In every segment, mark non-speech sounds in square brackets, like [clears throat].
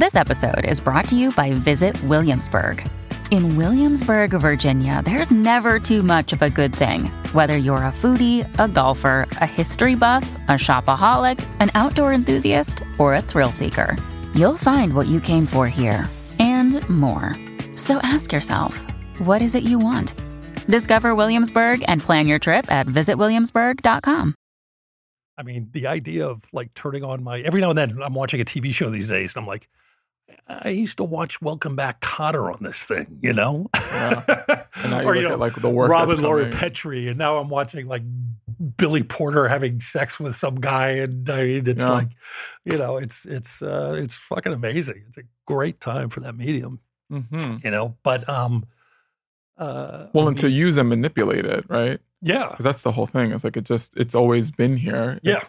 This episode is brought to you by Visit Williamsburg. In Williamsburg, Virginia, there's never too much of a good thing. Whether you're a foodie, a golfer, a history buff, a shopaholic, an outdoor enthusiast, or a thrill seeker, you'll find what you came for here and more. So ask yourself, what is it you want? Discover Williamsburg and plan your trip at visitwilliamsburg.com. I mean, the idea of like turning on my every now and then I'm watching a TV show these days and I'm like, I used to watch Welcome Back Kotter on this thing, you know? Yeah. And now [laughs] you or, look you know, at like the work Robin coming. Petrie, and now I'm watching like Billy Porter having sex with some guy, and I mean, it's Yeah. like, you know, it's it's uh, it's fucking amazing. It's a great time for that medium, Mhm. you know. But um, uh, Well, I and to use and manipulate it, right? yeah, Because that's the whole thing. It's like it just it's always been here. It- yeah,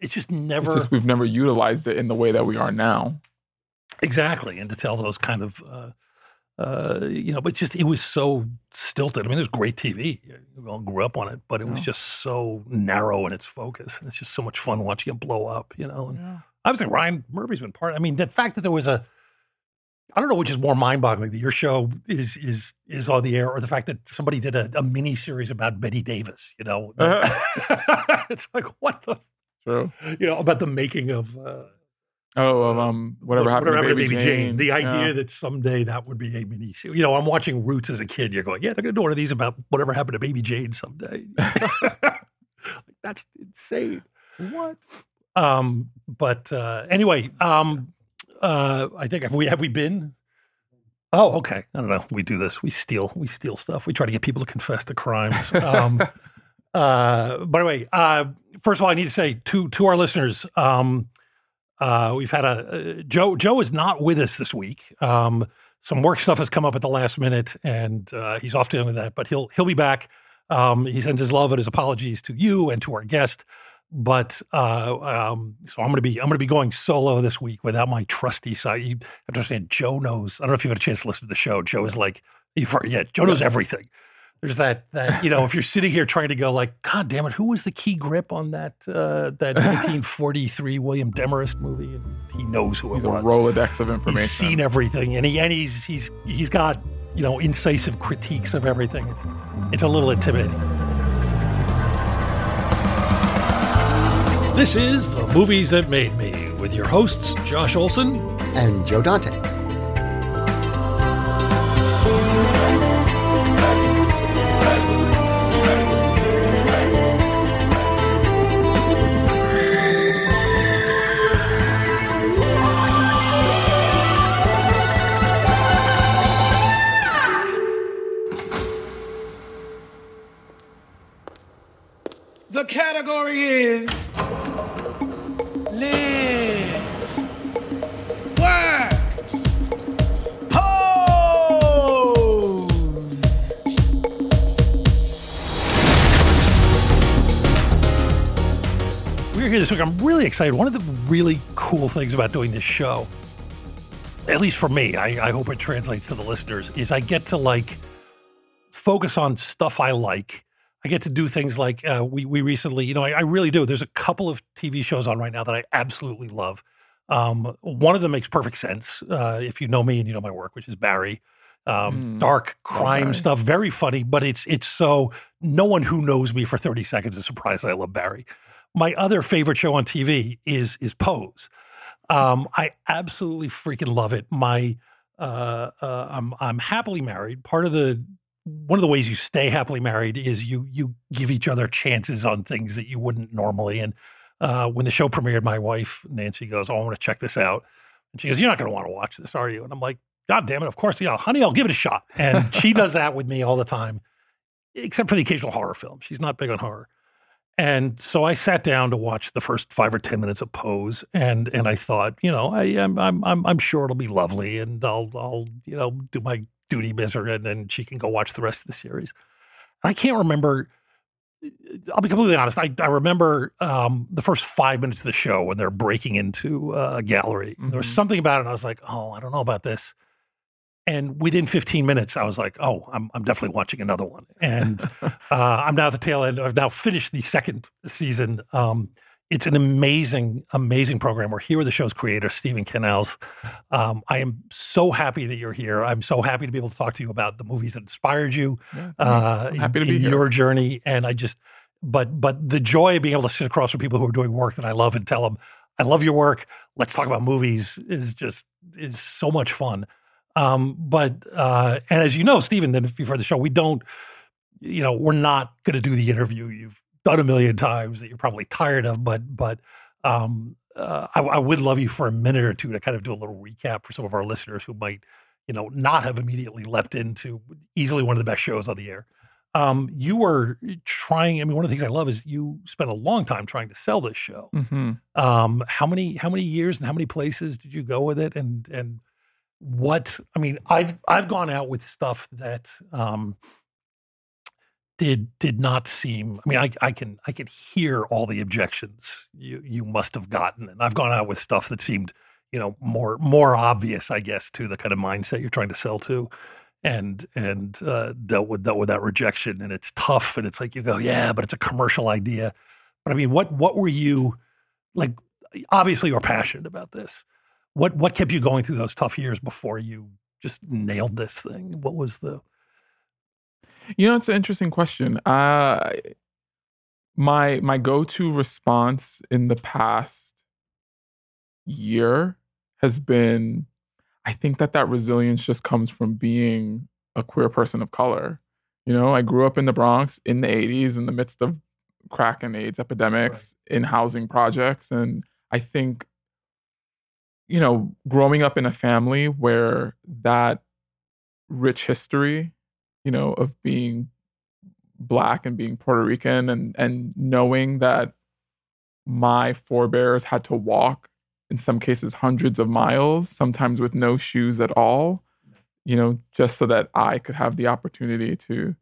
it's just It's never just we've never utilized it in the way that we are now. Exactly, and to tell those kind of, uh, uh, you know, but just it was so stilted. I mean, it was great TV. We all grew up on it, but it was just so narrow in its focus, and it's just so much fun watching it blow up. You know, and Yeah. obviously Ryan Murphy's been part. I mean, the fact that there was a, I don't know, which is more mind-boggling that your show is is is on the air, or the fact that somebody did a, a mini series about Bette Davis. You know, [laughs] [laughs] it's like what the, True. you know, about the making of. Uh, Oh, um, whatever, happened, to Baby, Jane. The idea Yeah. that someday that would be a mini series. You know, I'm watching Roots as a kid. You're going, yeah, they're going to do one of these about whatever happened to Baby Jane someday. [laughs] That's insane. what? Um, but uh, anyway, um, uh, I think have we have we been? Oh, okay. I don't know. We do this. We steal. We steal stuff. We try to get people to confess to crimes. Um, [laughs] uh, by the way, uh, first of all, I need to say to to our listeners, um, uh, we've had a uh, Joe. Joe is not with us this week. Um, some work stuff has come up at the last minute, and uh, he's off dealing with that. But he'll he'll be back. Um, he sends his love and his apologies to you and to our guest. But uh, um, so I'm going to be I'm going to be going solo this week without my trusty side. You understand. Joe knows. I don't know if you've had a chance to listen to the show. Joe is like you've heard. Yeah, Joe knows Yes. everything. There's that that you know if you're sitting here trying to go like God damn it, who was the key grip on that uh, that [laughs] 1943 William Demarest movie? And he knows who He's it a. Rolodex of information. He's seen everything, and he and he's he's he's got you know incisive critiques of everything. It's it's a little intimidating. This is the movies that made me with your hosts Josh Olson. and Joe Dante. Category is live, work, pose. We're here this week. I'm really excited. One of the really cool things about doing this show, at least for me, I, I hope it translates to the listeners, is I get to like focus on stuff I like. I get to do things like uh, we we recently, you know, I, I really do. There's a couple of TV shows on right now that I absolutely love. Um, one of them makes perfect sense uh, if you know me and you know my work, which is Barry. Um, Mm, dark crime Barry. stuff, very funny, but it's it's so no one who knows me for 30 seconds is surprised that I love Barry. My other favorite show on TV is is Pose. Um, I absolutely freaking love it. My uh, uh, I'm I'm happily married. Part of the one of the ways you stay happily married is you you give each other chances on things that you wouldn't normally. And uh, when the show premiered, my wife Nancy goes, "Oh, I want to check this out," and she goes, "You're not going to want to watch this, are you?" And I'm like, "God damn it! Of course, yeah, honey, I'll give it a shot." And she [laughs] does that with me all the time, except for the occasional horror film. She's not big on horror. And so I sat down to watch the first five or ten minutes of Pose, and and I thought, you know, I am I'm I'm I'm sure it'll be lovely, and I'll I'll you know do my duty miser, and then she can go watch the rest of the series. I can't remember. I'll be completely honest. I, I remember um, the first five minutes of the show when they're breaking into uh, a gallery. There was Mhm. something about it. And I was like, oh, I don't know about this. And within 15 minutes, I was like, oh, I'm, I'm definitely watching another one. And [laughs] uh, I'm now at the tail end. I've now finished the second season. Um, it's an amazing, amazing program. We're here with the show's creator, Steven Canals. Um, I am so happy that you're here. I'm so happy to be able to talk to you about the movies that inspired you Yeah, uh, happy to be in your journey. And I just, but but the joy of being able to sit across from people who are doing work that I love and tell them, I love your work. Let's talk about movies is just is so much fun. Um, but uh, and as you know, Steven, then if you've heard the show, we don't, you know, we're not going to do the interview you've done a million times that you're probably tired of. But but um, uh, I, I would love you for a minute or two to kind of do a little recap for some of our listeners who might, you know, not have immediately leapt into easily one of the best shows on the air. Um, you were trying. I mean, one of the things I love is you spent a long time trying to sell this show. hmm Um, how many how many years and how many places did you go with it? And and what? I mean, I've I've gone out with stuff that um, did did not seem. I mean, I I can I can hear all the objections you you must have gotten, and I've gone out with stuff that seemed you know more more obvious, I guess, to the kind of mindset you're trying to sell to. And and uh, dealt with dealt with that rejection, and it's tough, and it's like you go, yeah, but it's a commercial idea. But I mean, what what were you like? Obviously, you're passionate about this. What what kept you going through those tough years before you just nailed this thing? What was the You know, it's an interesting question. Uh, my my go to response in the past year has been, I think that that resilience just comes from being a queer person of color. You know, I grew up in the Bronx in the '80s in the midst of crack and AIDS epidemics in housing projects, and I think, you know, growing up in a family where that rich history you know, of being black and being Puerto Rican and and knowing that my forebears had to walk in some cases hundreds of miles, sometimes with no shoes at all, you know, just so that I could have the opportunity to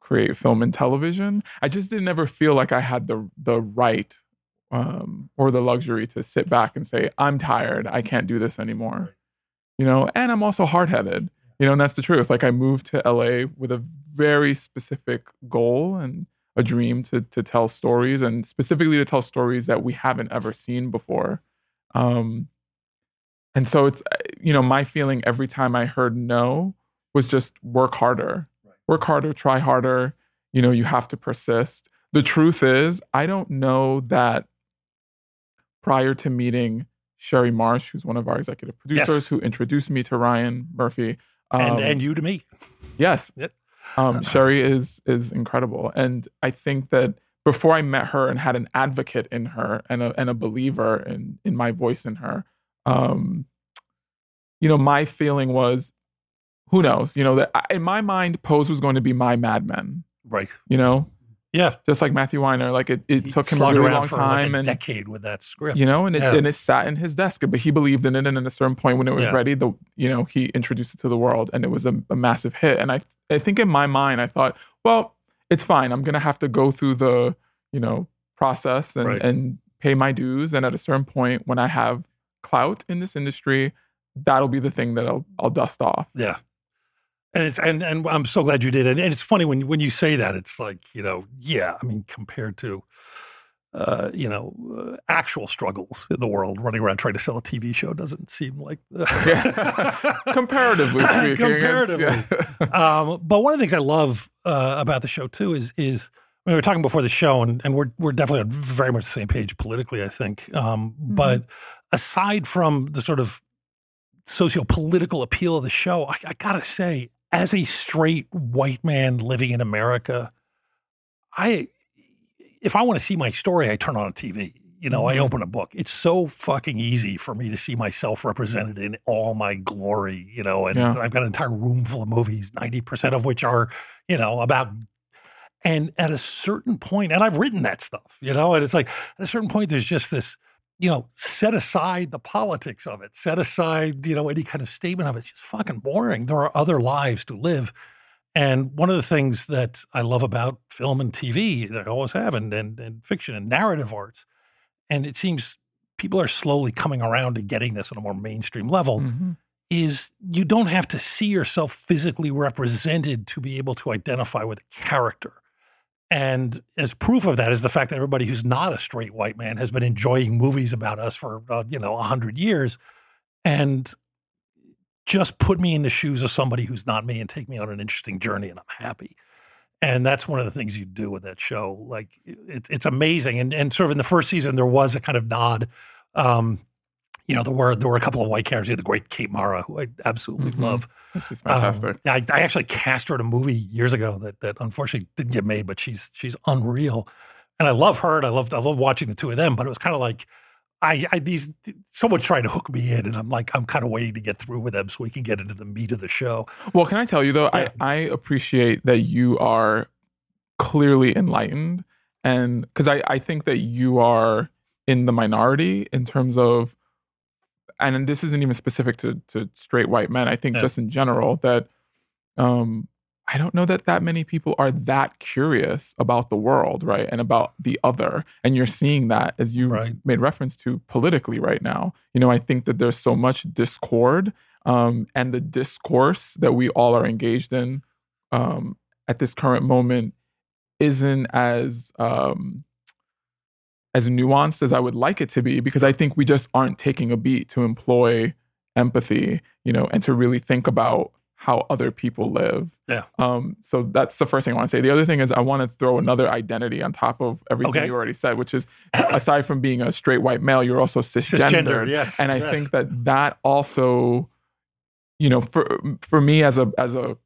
create film and television. I just didn't ever feel like I had the the right um, or the luxury to sit back and say, I'm tired. I can't do this anymore. You know, and I'm also hard headed you know and that's the truth. Like i moved to la with a very specific goal and a dream to to tell stories and specifically to tell stories that we haven't ever seen before. Um and so it's uh, you know my feeling every time i heard no was just work harder. Work harder try harder. You know you have to persist. The truth is i don't know that prior to meeting sherry marsh who's one of our executive producers Yes. who introduced me to ryan murphy um, and you to me? Yes. Yep. Um, Sherry is is incredible, and I think that before I met her and had an advocate in her and a and a believer in in my voice in her, um, you know, my feeling was, who knows? You know that I- in my mind, Pose was going to be my Mad Men. Right. You know, Yeah. just like Matthew Weiner. Like it, it He took him a really long like time, a and decade with that script. you know, and it, Yeah. and it sat in his desk, but he believed in it. And at a certain point, when it was Yeah. ready, the you know he introduced it to the world, and it was a, a massive hit. And I I think in my mind, I thought, well, it's fine. I'm gonna have to go through the you know process and Right. and pay my dues. And at a certain point, when I have clout in this industry, that'll be the thing that I'll I'll dust off. Yeah. And it's and and I'm so glad you did it. And it's funny when when you say that, it's like you know, yeah. I mean, compared to, uh, you know, uh, actual struggles in the world, running around trying to sell a TV show doesn't seem like. [laughs] Comparatively [laughs] speaking, Comparatively. yeah. [laughs] um, but one of the things I love uh, about the show too is is I mean, we were talking before the show, and and we're we're definitely on very much the same page politically, I think. Um, But aside from the sort of socio-political appeal of the show, I, I gotta say, as a straight white man living in America, I if I want to see my story, I turn on a TV. You know, I Mhm. open a book. It's so fucking easy for me to see myself represented in all my glory, you know, and Yeah. I've got an entire room full of movies, 90% of which are, you know, about and at a certain point, and I've written that stuff, you know, and it's like at a certain point, there's just this, you know, set aside the politics of it, set aside, you know, any kind of statement of it. It's just fucking boring. There are other lives to live. And one of the things that I love about film and TV that I always have, and, and, and fiction and narrative arts, and it seems people are slowly coming around to getting this on a more mainstream level, Mhm. is you don't have to see yourself physically represented to be able to identify with a character. And as proof of that is the fact that everybody who's not a straight white man has been enjoying movies about us for uh, you know hundred years, and just put me in the shoes of somebody who's not me and take me on an interesting journey, and I'm happy. And that's one of the things you do with that show. Like it, it's amazing, and and sort of in the first season there was a kind of nod. Um, you know, there were there were a couple of white characters. You had the great Kate Mara, who I absolutely Mhm. love. She's Um, fantastic. I, I actually cast her in a movie years ago that that unfortunately didn't get made, but she's she's unreal, and I love her and I love I love watching the two of them. But it was kind of like I, I these someone tried to hook me in, and I'm like I'm kind of waiting to get through with them so we can get into the meat of the show. Well, can I tell you though, Yeah. I, I appreciate that you are clearly enlightened. And because I, I think that you are in the minority in terms of, and this isn't even specific to, to straight white men. I think Yeah. just in general that um, I don't know that that many people are that curious about the world, right? And about the other. And you're seeing that as you Right. made reference to politically right now. You know, I think that there's so much discord um, and the discourse that we all are engaged in um, at this current moment isn't as um, as nuanced as I would like it to be because I think we just aren't taking a beat to employ empathy, you know, and to really think about how other people live. Yeah. Um, so that's the first thing I want to say. The other thing is I want to throw another identity on top of everything Okay. you already said, which is aside from being a straight white male, you're also cisgendered. Cisgender, yes, And I yes. think that that also, you know, for for me as a as a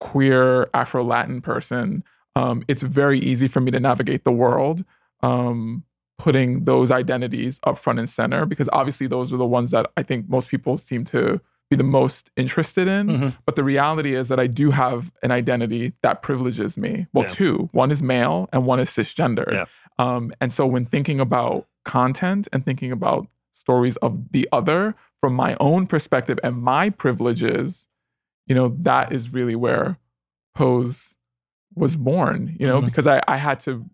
queer Afro Latin person, um, it's very easy for me to navigate the world, um, putting those identities up front and center because obviously those are the ones that I think most people seem to be the most interested in. Mhm. But the reality is that I do have an identity that privileges me. Well, Yeah. two. One is male and one is cisgender. Yeah. Um, and so when thinking about content and thinking about stories of the other from my own perspective and my privileges, you know, that is really where Pose was born, you know, Mhm. because I, I had to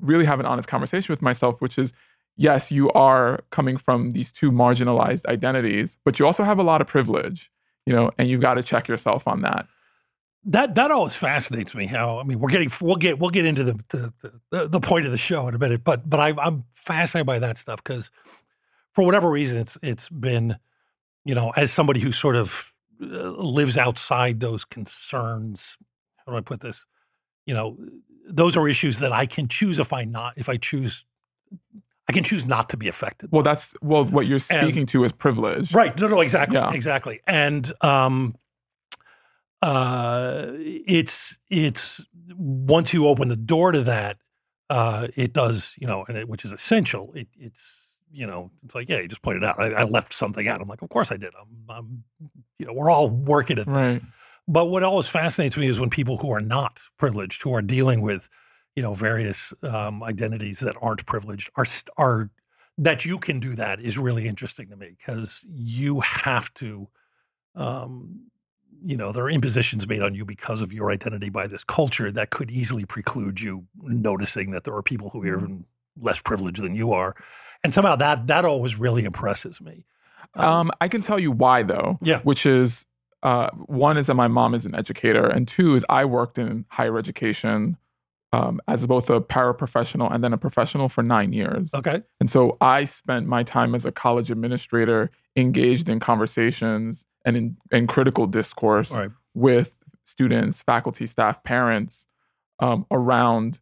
really have an honest conversation with myself, which is yes, you are coming from these two marginalized identities, but you also have a lot of privilege, you know, and you've got to check yourself on that. That that always fascinates me. How I mean, we're getting we'll get we'll get into the the, the, the point of the show in a minute, but but I, I'm fascinated by that stuff because for whatever reason, it's it's been you know as somebody who sort of uh, lives outside those concerns. How do I put this? You know, those are issues that I can choose if I not if I choose. I can choose not to be affected. Well, that's well, what you're speaking to is privilege. Right. No, no, exactly. Yeah. Exactly. And um uh it's it's once you open the door to that, uh it does, you know, and it, which is essential. It it's you know, it's like, yeah, you just pointed out. I, I left something out. I'm like, of course I did. I'm, I'm you know, we're all working at this. Right. But what always fascinates me is when people who are not privileged, who are dealing with, you know, various um, identities that aren't privileged, are are that you can do that is really interesting to me because you have to, um, you know, there are impositions made on you because of your identity by this culture that could easily preclude you noticing that there are people who are even less privileged than you are, and somehow that that always really impresses me. Um, I can tell you why though. Yeah. Which is uh, one is that my mom is an educator, and two is I worked in higher education um, as both a paraprofessional and then a professional for nine years. Okay. And so I spent my time as a college administrator engaged in conversations and in, in critical discourse right. with students, faculty, staff, parents um, around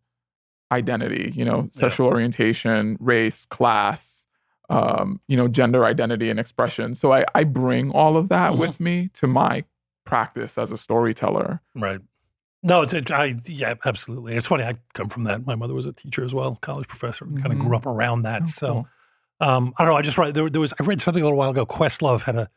identity, you know, Yeah. sexual orientation, race, class, um, you know, gender identity and expression. So I, I bring all of that Mhm. with me to my practice as a storyteller. Right. No, it's it, I yeah, absolutely. It's funny. I come from that. My mother was a teacher as well, college professor, and kind of grew up around that. Oh, so cool. um, I don't know. I just read there, there was I read something a little while ago. Questlove had a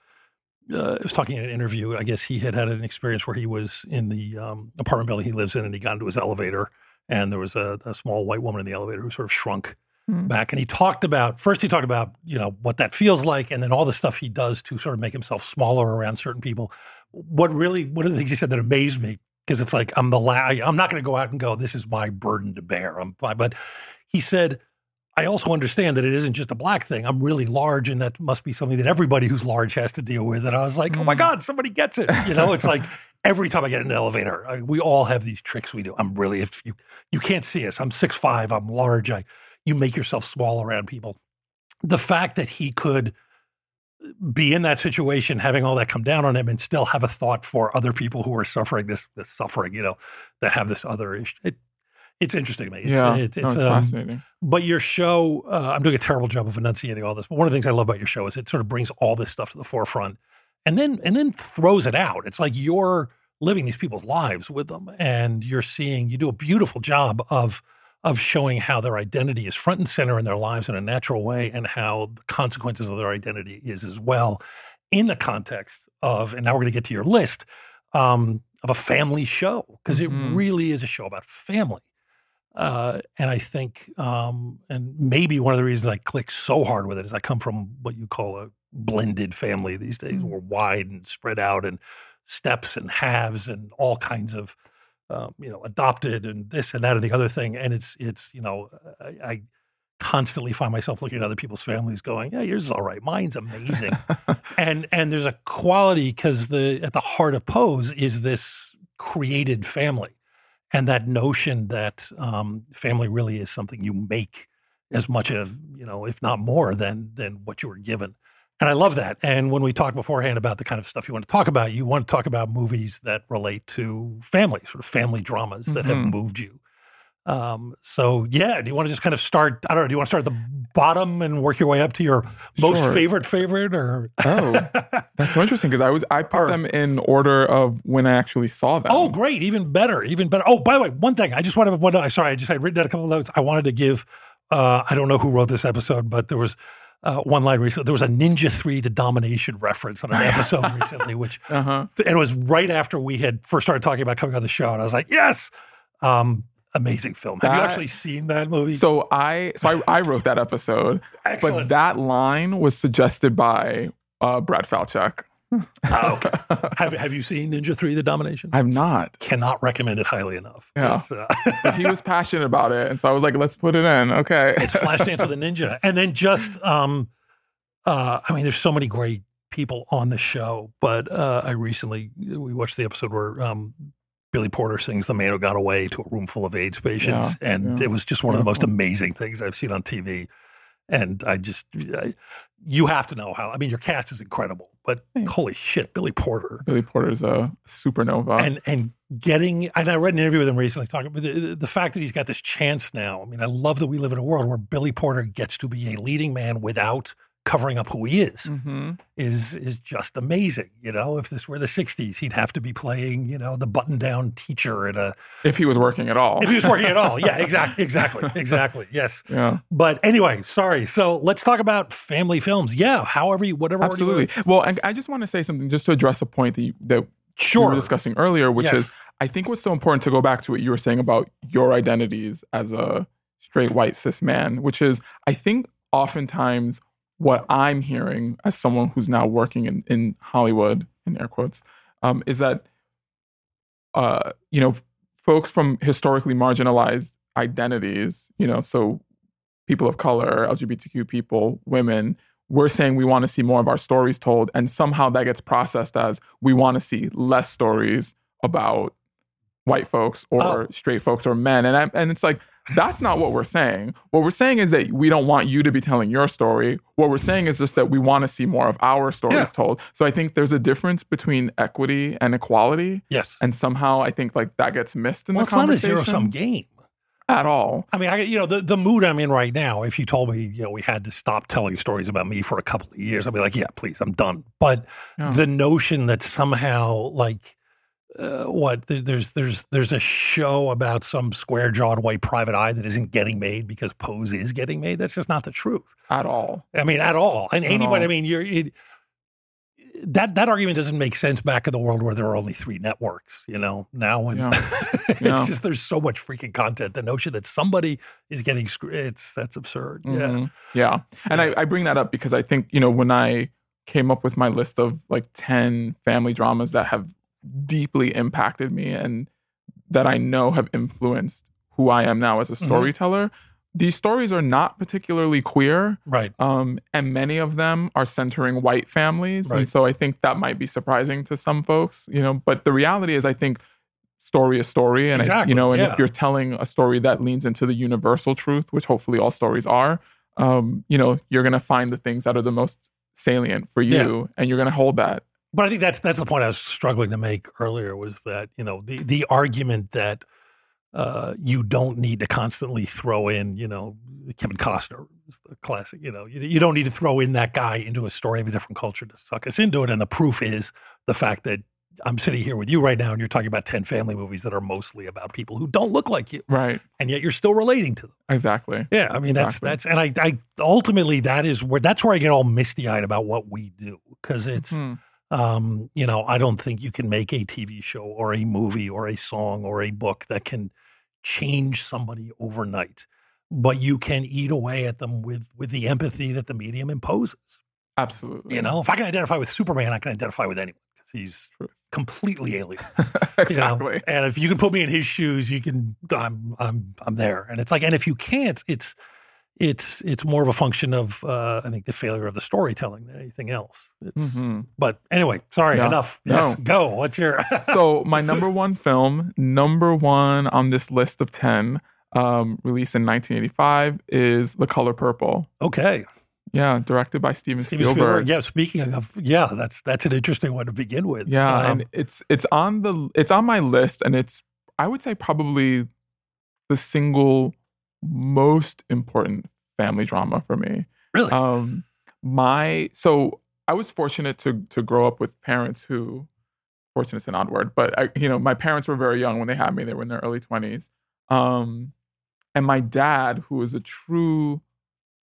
uh, I was talking in an interview. I guess he had had an experience where he was in the um, apartment building he lives in, and he got into his elevator, and there was a, a small white woman in the elevator who sort of shrunk Hmm. back, and he talked about first he talked about you know what that feels like, and then all the stuff he does to sort of make himself smaller around certain people. What really one of the things he said that amazed me because it's like I'm the la- I'm not going to go out and go this is my burden to bear. I'm fine, but he said. I also understand that it isn't just a black thing. I'm really large, and that must be something that everybody who's large has to deal with. And I was like, oh my Mm. God, somebody gets it. You know, it's like every time I get in an elevator, I, we all have these tricks we do. I'm really if you you can't see us. I'm six five. I'm large. I you make yourself small around people. The fact that he could be in that situation, having all that come down on him, and still have a thought for other people who are suffering this, this suffering, you know, that have this other issue. It, it's interesting to me. It's, yeah, it's, no, it's, it's um, fascinating. but your show, uh, I'm doing a terrible job of enunciating all this. But one of the things I love about your show is it sort of brings all this stuff to the forefront, and then and then throws it out. It's like you're living these people's lives with them, and you're seeing. You do a beautiful job of of showing how their identity is front and center in their lives in a natural way, and how the consequences of their identity is as well, in the context of. And now we're going to get to your list um, of a family show because Mhm. it really is a show about family. Uh, and I think, um, and maybe one of the reasons I click so hard with it is I come from what you call a blended family these days. Mm. We're wide and spread out, and steps and halves, and all kinds of, um, you know, adopted and this and that and the other thing. And it's it's you know, I, I constantly find myself looking at other people's families, going, "Yeah, yours is all right. Mine's amazing." [laughs] and and there's a quality because the at the heart of Pose is this created family, and that notion that um, family really is something you make as much of you know, if not more than than what you were given. And I love that. And when we talked beforehand about the kind of stuff you want to talk about, you want to talk about movies that relate to family, sort of family dramas that have Mhm. moved you. Um, so yeah, do you want to just kind of start? I don't know. Do you want to start at the bottom and work your way up to your most Sure. favorite favorite, or Oh, [laughs] That's so interesting because I was I put Or- them in order of when I actually saw them. Oh, great! Even better, even better. Oh, by the way, one thing I just wanted to. One, sorry, I just had written down a couple of notes. I wanted to give. Uh, I don't know who wrote this episode, but there was uh, one line recently. There was a Ninja Three: The Domination reference on an [laughs] episode recently, which Uh huh. and it was right after we had first started talking about coming on the show, and I was like, yes, um, amazing film. Have you actually seen that movie? So I so I, I wrote that episode, but that line was suggested by uh, Brad Falchuk. Oh, okay. [laughs] have have you seen Ninja Three: The Domination? I've not. cannot recommend it highly enough. Yeah. Uh, [laughs] he was passionate about it, and so I was like, "Let's put it in." Okay. it's Flashdance with a Ninja, and then just um, uh, I mean, there's so many great people on the show, but uh, I recently we watched the episode where um. Billy Porter sings "The Man Who Got Away" to a room full of AIDS patients, and yeah. it was just one of the most amazing things I've seen on TV. And I just, I, you have to know how. I mean, your cast is incredible, but Thanks. holy shit, Billy Porter, Billy Porter's a supernova. and and getting and I read an interview with him recently talking about the, the fact that he's got this chance now. I mean, I love that we live in a world where Billy Porter gets to be a leading man without covering up who he is. hmm Is is just amazing. You know, if this were the '60s, he'd have to be playing, you know, the button-down teacher at a. If he was working at all. If he was working at all, yeah, [laughs] exactly, exactly, exactly. Yes. yeah. But anyway, sorry. So let's talk about family films. Yeah, however, you, whatever. Absolutely. Well, and I just want to say something just to address a point that you, that we were discussing earlier, which Yes. is I think what's so important to go back to what you were saying about your identities as a straight white cis man, which is I think oftentimes what I'm hearing as someone who's now working in, in Hollywood, in air quotes, um, is that uh, you know, folks from historically marginalized identities, you know, so people of color, LGBTQ people, women, we're saying we want to see more of our stories told. And somehow that gets processed as we want to see less stories about white folks or Oh. straight folks or men. And, I, and it's like, that's not what we're saying. What we're saying is that we don't want you to be telling your story. What we're saying is just that we want to see more of our stories Yeah. told. So I think there's a difference between equity and equality. Yes. And somehow I think like that gets missed in well, the it's not a conversation. zero sum game. at all. I mean, I, you know, the, the mood I'm in right now, if you told me, you know, we had to stop telling stories about me for a couple of years, I'd be like, yeah, please, I'm done. But Yeah. the notion that somehow, like, uh, what there's there's there's a show about some square jawed white private eye that isn't getting made because Pose is getting made. That's just not the truth. At all. I mean, at all. And At anybody, I mean, you're it, that that argument doesn't make sense back in the world where there were only three networks. You know, now when Yeah. [laughs] it's Yeah. just there's so much freaking content. The notion that somebody is getting screwed, it's that's absurd. Yeah. Mhm. Yeah. And I, I bring that up because I think, you know, when I came up with my list of like 10 family dramas that have deeply impacted me and that I know have influenced who I am now as a Mhm. storyteller, these stories are not particularly queer. Right. Um, and many of them are centering white families. Right. And so I think that might be surprising to some folks, you know. But the reality is, I think story is story. And, I, you know, and yeah. if you're telling a story that leans into the universal truth, which hopefully all stories are, um, you know, you're going to find the things that are the most salient for you and you're going to hold that. But I think that's that's the point I was struggling to make earlier was that you know the the argument that uh, you don't need to constantly throw in you know Kevin Costner is the classic you know you, you don't need to throw in that guy into a story of a different culture to suck us into it and the proof is the fact that I'm sitting here with you right now and you're talking about 10 family movies that are mostly about people who don't look like you Right. and yet you're still relating to them. Exactly. Yeah, I mean that's Exactly. that's and I I ultimately that is where that's where I get all misty eyed about what we do because it's Hmm. Um you know I don't think you can make a TV show or a movie or a song or a book that can change somebody overnight, but you can eat away at them with with the empathy that the medium imposes. Absolutely. You know, if I can identify with Superman, I can identify with anyone because he's True. completely alien. [laughs] you know? exactly. And if you can put me in his shoes, you can. I'm I'm I'm there. And it's like, and if you can't, it's it's it's more of a function of uh, I think the failure of the storytelling than anything else. It's, Mhm. But anyway, sorry, No, enough. Yes, no. go. What's your? [laughs] so my number one film, number one on this list of 10, um, released in 1985, is The Color Purple. okay, Yeah, directed by Steven, Steven Spielberg. Spielberg. Yeah, speaking of, yeah, that's that's an interesting one to begin with. Yeah, Um, and it's it's on the it's on my list, and it's I would say probably the single most important family drama for me. really. Um, my so I was fortunate to to grow up with parents who fortunate's an odd word, but I, you know my parents were very young when they had me; they were in their early twenties. Um, and my dad, who was a true,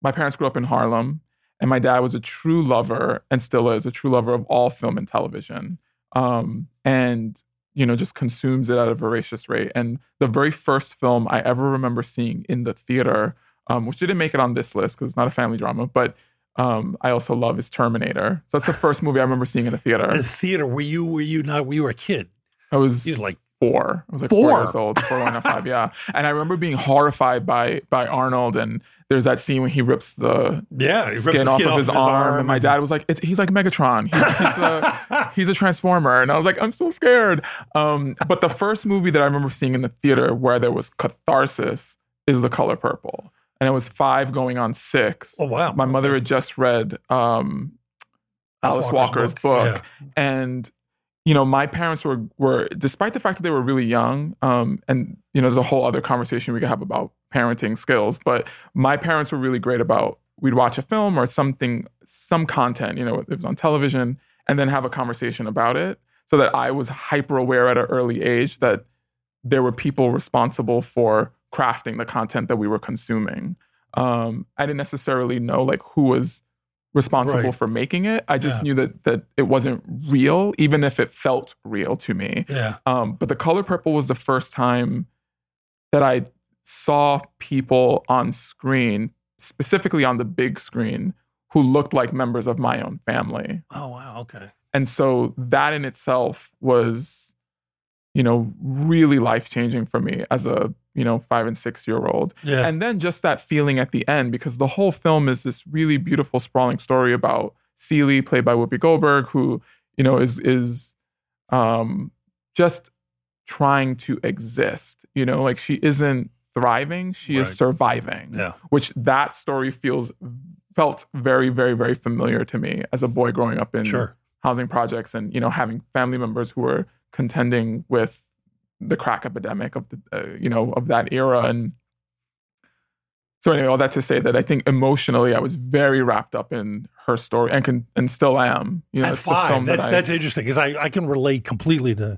my parents grew up in Harlem, and my dad was a true lover and still is a true lover of all film and television. Um, and you know just consumes it at a voracious rate. And the very first film I ever remember seeing in the theater um, which didn't make it on this list because it's not a family drama, but um, I also love is Terminator. So that's the [laughs] first movie I remember seeing in a theater. the theater. Were you were you not? We were a kid. I was were like four. I was like four, Four? years old, four, one, or five, yeah. And I remember being horrified by by Arnold, and there's that scene when he rips the Yeah, rips skin, the off skin of his, arm, and my dad was like, it's, "He's like Megatron. He's, he's a [laughs] he's a transformer," and I was like, "I'm so scared." Um, but the first movie that I remember seeing in the theater where there was catharsis is The Color Purple, and it was five going on six. Oh wow, My mother had just read um, Alice Walker's book, Yeah. and you know my parents were were despite the fact that they were really young um and you know there's a whole other conversation we could have about parenting skills but my parents were really great about we'd watch a film or something some content you know it was on television and then have a conversation about it so that i was hyper aware at an early age that there were people responsible for crafting the content that we were consuming. Um i didn't necessarily know like who was responsible Right. for making it. I just Yeah. knew that that it wasn't real, even if it felt real to me. Yeah. Um, but the color purple was the first time that I saw people on screen, specifically on the big screen, who looked like members of my own family. Oh wow. Okay. And so that in itself was, you know, really life changing for me as a, you know, five and six year old. Yeah. And then just that feeling at the end, because the whole film is this really beautiful, sprawling story about Celie, played by Whoopi Goldberg, who, you know, is is um just trying to exist. You know, like she isn't thriving, she is surviving. yeah. Which that story feels felt very, very, very familiar to me as a boy growing up in Sure. housing projects and you know having family members who were contending with the crack epidemic of the uh, you know of that era and so anyway all that to say that i think emotionally i was very wrapped up in her story and can and still am you know At it's a film five, that that's I- that's interesting because I, I can relate completely to,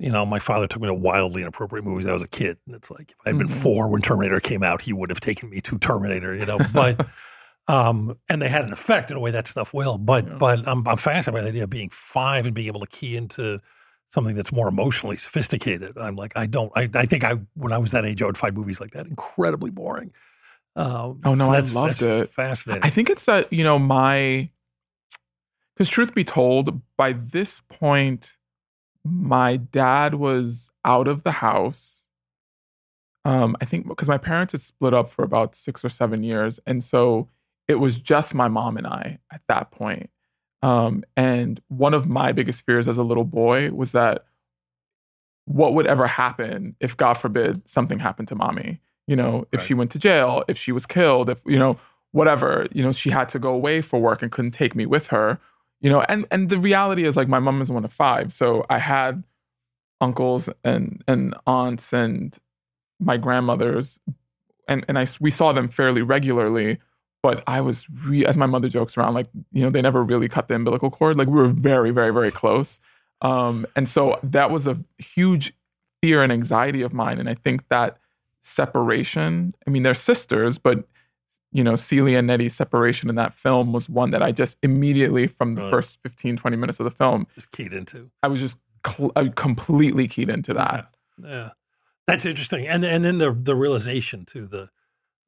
you know, my father took me to wildly inappropriate movies. I was a kid, and it's like if I had been Mhm. four when Terminator came out, he would have taken me to Terminator, you know. [laughs] But, um, and they had an effect in a way that stuff will. But Yeah. but I'm I'm fascinated by the idea of being five and being able to key into something that's more emotionally sophisticated. I'm like I don't I I think I when I was that age I would find movies like that incredibly boring. Um, Oh, no, so I loved it. Fascinating. I think it's that, you know, my because truth be told, by this point, my dad was out of the house. um, I think because my parents had split up for about six or seven years, and so it was just my mom and I at that point. Um, and one of my biggest fears as a little boy was that what would ever happen if, God forbid, something happened to mommy? You know, if Right. she went to jail, if she was killed, if you know, whatever, you know, she had to go away for work and couldn't take me with her. You know, and and the reality is like my mom is one of five, so I had uncles and and aunts and my grandmothers, and and I we saw them fairly regularly. But I was, re- as my mother jokes around, like you know, they never really cut the umbilical cord. Like we were very, very, very close. Um, and so that was a huge fear and anxiety of mine. And I think that separation, I mean, they're sisters, but you know, Celie and Nettie's separation in that film was one that I just immediately, from the Right. first 15, 20 minutes of the film, Just keyed into. I was just cl- I completely keyed into that. Yeah. yeah. That's interesting. And and then the the realization too, the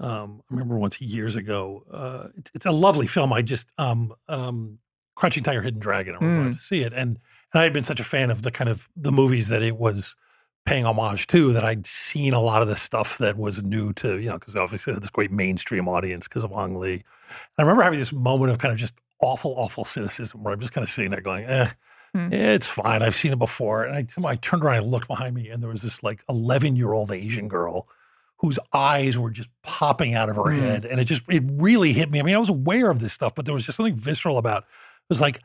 um I remember once years ago, uh it's, it's a lovely film. I just um um Crouching Tiger Hidden Dragon. I remember Mm. to see it. And and I had been such a fan of the kind of the movies that it was paying homage to that I'd seen a lot of the stuff that was new to, you know, because obviously had this great mainstream audience because of Ang Lee. And I remember having this moment of kind of just awful, awful cynicism where I'm just kind of sitting there going, eh, Hmm. it's fine. I've seen it before. And I, I turned around and looked behind me, and there was this like 11 year old Asian girl whose eyes were just popping out of her Hmm. head. And it just, it really hit me. I mean, I was aware of this stuff, but there was just something visceral about it. It was like,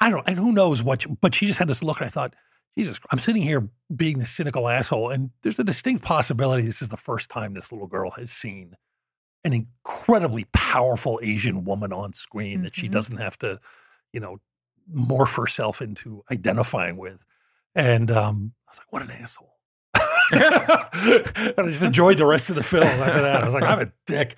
I don't, and who knows what, but she just had this look. And I thought, Jesus, I'm sitting here being the cynical asshole. And there's a distinct possibility this is the first time this little girl has seen an incredibly powerful Asian woman on screen that she Mhm. doesn't have to, you know, morph herself into identifying with. And um, I was like, what an asshole. [laughs] and I just enjoyed the rest of the film after that. I was like, I'm a dick.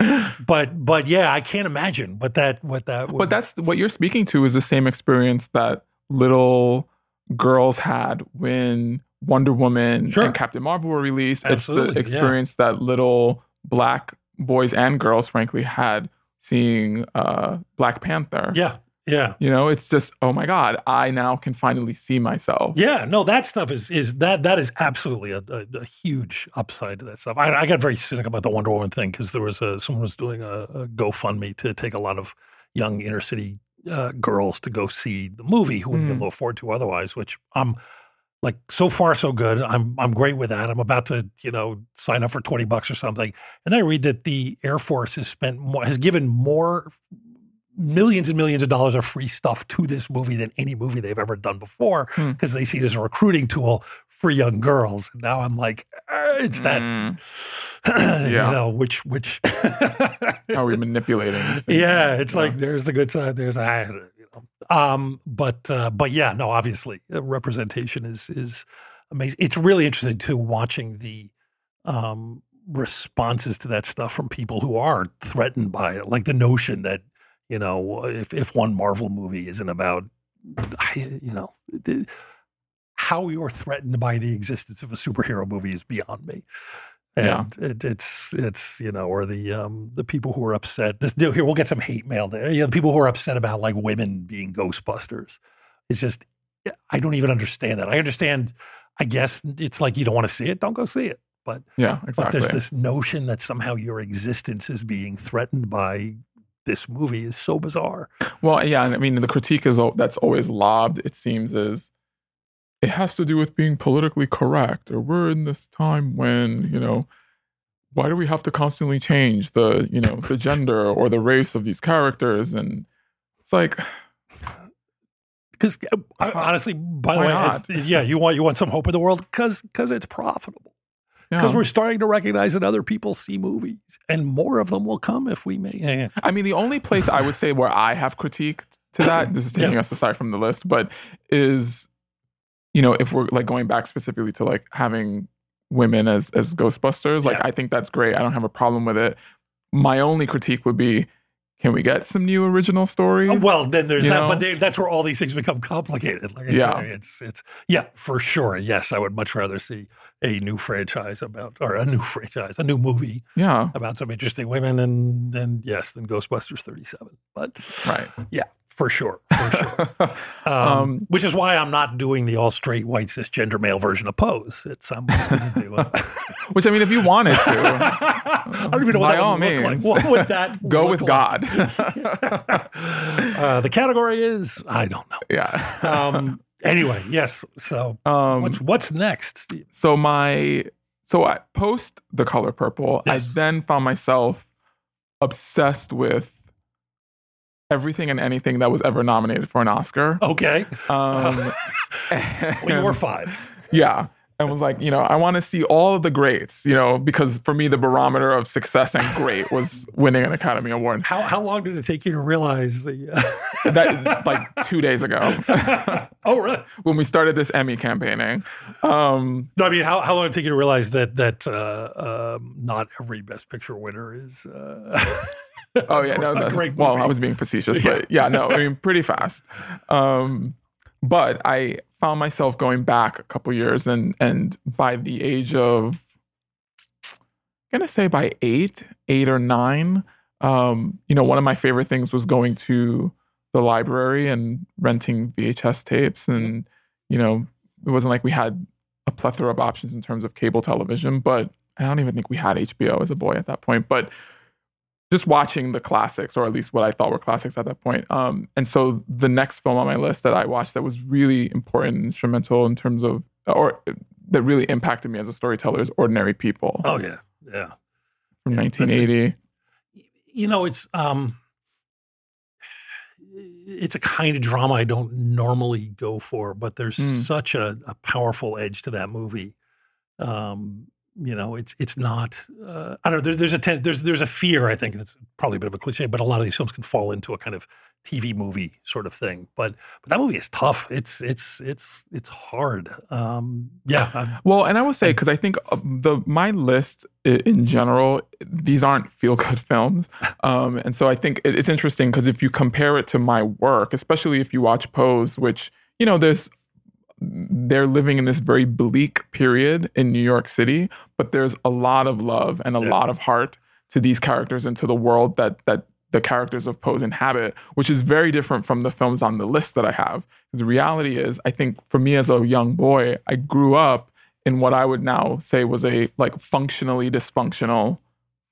But but yeah, I can't imagine what that what that would But that's what you're speaking to is the same experience that little girls had when Wonder Woman Sure. and Captain Marvel were released. Absolutely, it's the experience that little black boys and girls, frankly, had seeing uh, Black Panther. yeah, yeah. You know, it's just, oh my God, I now can finally see myself. Yeah, no, that stuff is is that that is absolutely a, a, a huge upside to that stuff. I, I got very cynical about the Wonder Woman thing because there was a someone was doing a, a GoFundMe to take a lot of young inner city uh, girls to go see the movie who wouldn't be Mm. able to afford to otherwise. Which I'm like, so far so good. I'm I'm great with that. I'm about to you know sign up for twenty bucks or something, and then I read that the Air Force has spent more has given more millions and millions of dollars of free stuff to this movie than any movie they've ever done before Hmm. because they see it as a recruiting tool for young girls. And now I'm like, eh, it's that, Mm. [clears throat] you Yeah. know, which, which, [laughs] How are we manipulating these yeah, it's Yeah. like there's the good side, there's I, you know, um, but, uh, but yeah, no, obviously, uh, representation is is amazing. It's really interesting too watching the um, responses to that stuff from people who are threatened by it, like the notion that you know if if one Marvel movie isn't about, you know. the- how you're threatened by the existence of a superhero movie is beyond me. Yeah. It, it's it's you know, or the um the people who are upset. This here we'll get some hate mail there. You know, the people who are upset about like women being Ghostbusters. It's just I don't even understand that. I understand. I guess it's like you don't want to see it, don't go see it. But Yeah, exactly. but there's this notion that somehow your existence is being threatened by this movie is so bizarre. Well, yeah, and I mean the critique is that's always lobbed. It seems is it has to do with being politically correct, or we're in this time when you know why do we have to constantly change the you know the gender or the race of these characters? And it's like [sighs] Because uh, uh-huh. honestly, by the way, yeah, you want you want some hope in the world because because it's profitable. Because yeah. we're starting to recognize that other people see movies, and more of them will come if we make. Yeah, I mean, the only place I would say where I have critiqued to that, this is taking Yeah. us aside from the list, but is, you know, if we're like going back specifically to like having women as as Ghostbusters, like Yeah. I think that's great. I don't have a problem with it. My only critique would be, can we get some new original stories? Oh, well, then there's you that, know? but they, that's where all these things become complicated. Like I Yeah. it's it's yeah, for sure. Yes, I would much rather see a new franchise about or a new [laughs] franchise, a new movie yeah, about some interesting women, and and yes, than Ghostbusters 37. But right. For sure, for sure. [laughs] Um, Um, which is why I'm not doing the all straight white cisgender male version of Pose. It's I'm going to do it. [laughs] Which I mean, if you wanted to, [laughs] I don't even know what that all means. like. What would that go with like? God. uh, the category is I don't know. yeah. Um, anyway, yes. So Um, what's what's next? So my so I post the color purple. Yes. I then found myself obsessed with everything and anything that was ever nominated for an Oscar. Okay, Um, [laughs] well, you were five. yeah. And was like, you know, I want to see all of the greats, you know, because for me, the barometer of success and great was [laughs] winning an Academy Award. How how long did it take you to realize the? Uh... [laughs] That like two days ago oh, really? when we started this Emmy campaigning. Um, No, I mean, how, how long did it take you to realize that that uh, um, not every Best Picture winner is? Uh, Oh yeah, no, [laughs] that's great well. I was being facetious, but yeah, no, I mean pretty fast. Um, but I found myself going back a couple years, and and by the age of, I'm gonna say by eight, eight or nine, um, you know, one of my favorite things was going to the library and renting VHS tapes, and you know, it wasn't like we had a plethora of options in terms of cable television, but I don't even think we had HBO as a boy at that point, but just watching the classics, or at least what I thought were classics at that point. Um, and so the next film on my list that I watched that was really important and instrumental in terms of, or that really impacted me as a storyteller is Ordinary People oh yeah, yeah. from yeah, that's 1980. You know, it's um, it's a kind of drama I don't normally go for, but there's Mm. such a, a powerful edge to that movie. Um, you know, it's it's not. Uh, I don't know. There, there's a ten, there's there's a fear. I think, and it's probably a bit of a cliche, but a lot of these films can fall into a kind of TV movie sort of thing. But but that movie is tough. It's it's it's it's hard. Um, yeah, I'm- Well, and I will say because I think uh, the my list in general, these aren't feel good [laughs] films, um, and so I think it's interesting because if you compare it to my work, especially if you watch Pose, which you know there's they're living in this very bleak period in New York City, but there's a lot of love and a Yeah. lot of heart to these characters and to the world that that the characters of Pose inhabit, which is very different from the films on the list that I have. The reality is, I think for me as a young boy, I grew up in what I would now say was a like functionally dysfunctional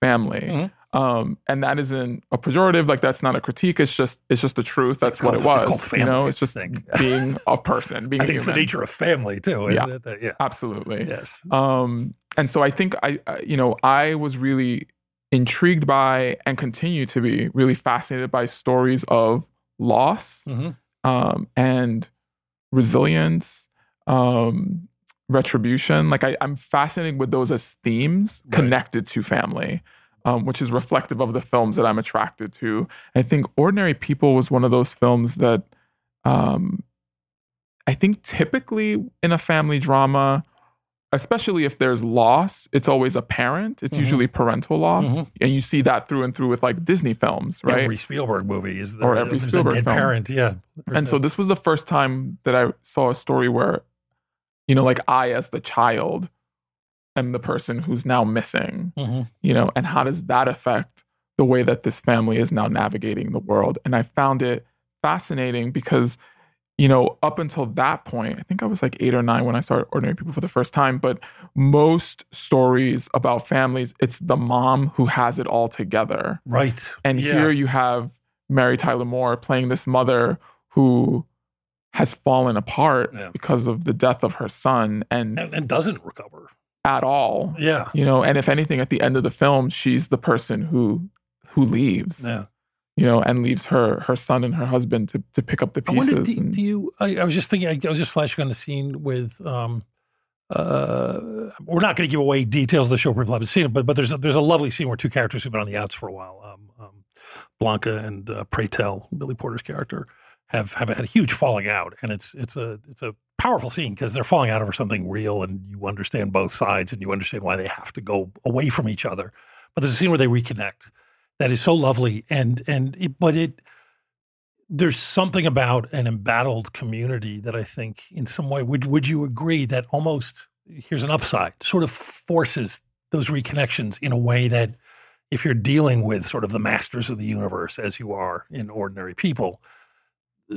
family. Mhm. Um, and that isn't a pejorative, like that's not a critique. It's just it's just the truth. That's what it was. it's called you know, it's just [laughs] being a person, being I a think it's the nature of family too, isn't it? That- yeah. Absolutely. Yes. Um, and so I think I, I- you know, I was really intrigued by and continue to be really fascinated by stories of loss Mhm. um, and resilience, um, retribution. Like I, I'm fascinated with those as themes Right. connected to family, um, which is reflective of the films that I'm attracted to. I think Ordinary People was one of those films that um, I think typically in a family drama, especially if there's loss, it's always a parent. It's Mhm. usually parental loss, Mhm. and you see that through and through with like Disney films, right? Every Spielberg movie is Or every Spielberg film. parent. Yeah. and so this was the first time that I saw a story where, you know, like I as the child am the person who's now missing, Mhm. you know, and how does that affect the way that this family is now navigating the world? And I found it fascinating because, you know, up until that point, I think I was like eight or nine when I started Ordinary People for the first time, but most stories about families, it's the mom who has it all together. right. And Yeah. here you have Mary Tyler Moore playing this mother who has fallen apart Yeah. because of the death of her son and, and, and doesn't recover. At all. Yeah. You know, and if anything, at the end of the film, she's the person who who leaves. Yeah. You know, and leaves her her son and her husband to to pick up the I wonder, pieces. do, and- do you? I, I was just thinking. I, was just flashing on the scene with. Um, uh, we're not going to give away details of the show for people haven't seen it, but but there's a, there's a lovely scene where two characters who've been on the outs for a while, um, um, Blanca and uh, Pray Tell, Billy Porter's character, have have had a huge falling out, and it's it's a it's a powerful scene because they're falling out over something real, and you understand both sides, and you understand why they have to go away from each other. But there's a scene where they reconnect that is so lovely, and and it, but it there's something about an embattled community that I think, in some way, would would you agree that almost here's an upside, sort of forces those reconnections in a way that if you're dealing with sort of the masters of the universe as you are in ordinary people,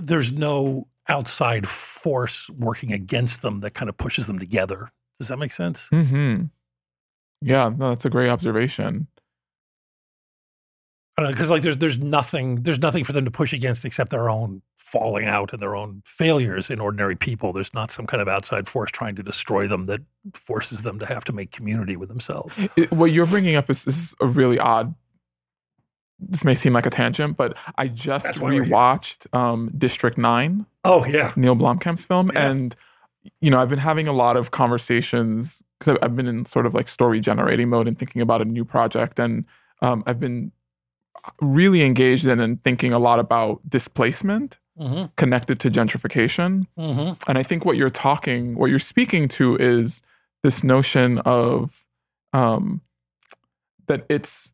there's no outside force working against them that kind of pushes them together. Does that make sense? hmm Yeah, no, that's a great observation. Because like there's there's nothing there's nothing for them to push against except their own falling out and their own failures in ordinary people. There's not some kind of outside force trying to destroy them that forces them to have to make community with themselves. It- what you're bringing up is, is a really odd. This may seem like a tangent, but I just That's rewatched um, District Nine, Oh yeah, Neil Blomkamp's film, Yeah. and you know I've been having a lot of conversations because I've, I've been in sort of like story generating mode and thinking about a new project, and um, I've been really engaged in and thinking a lot about displacement mm-hmm. connected to gentrification. Mm-hmm. And I think what you're talking, what you're speaking to is this notion of um, that it's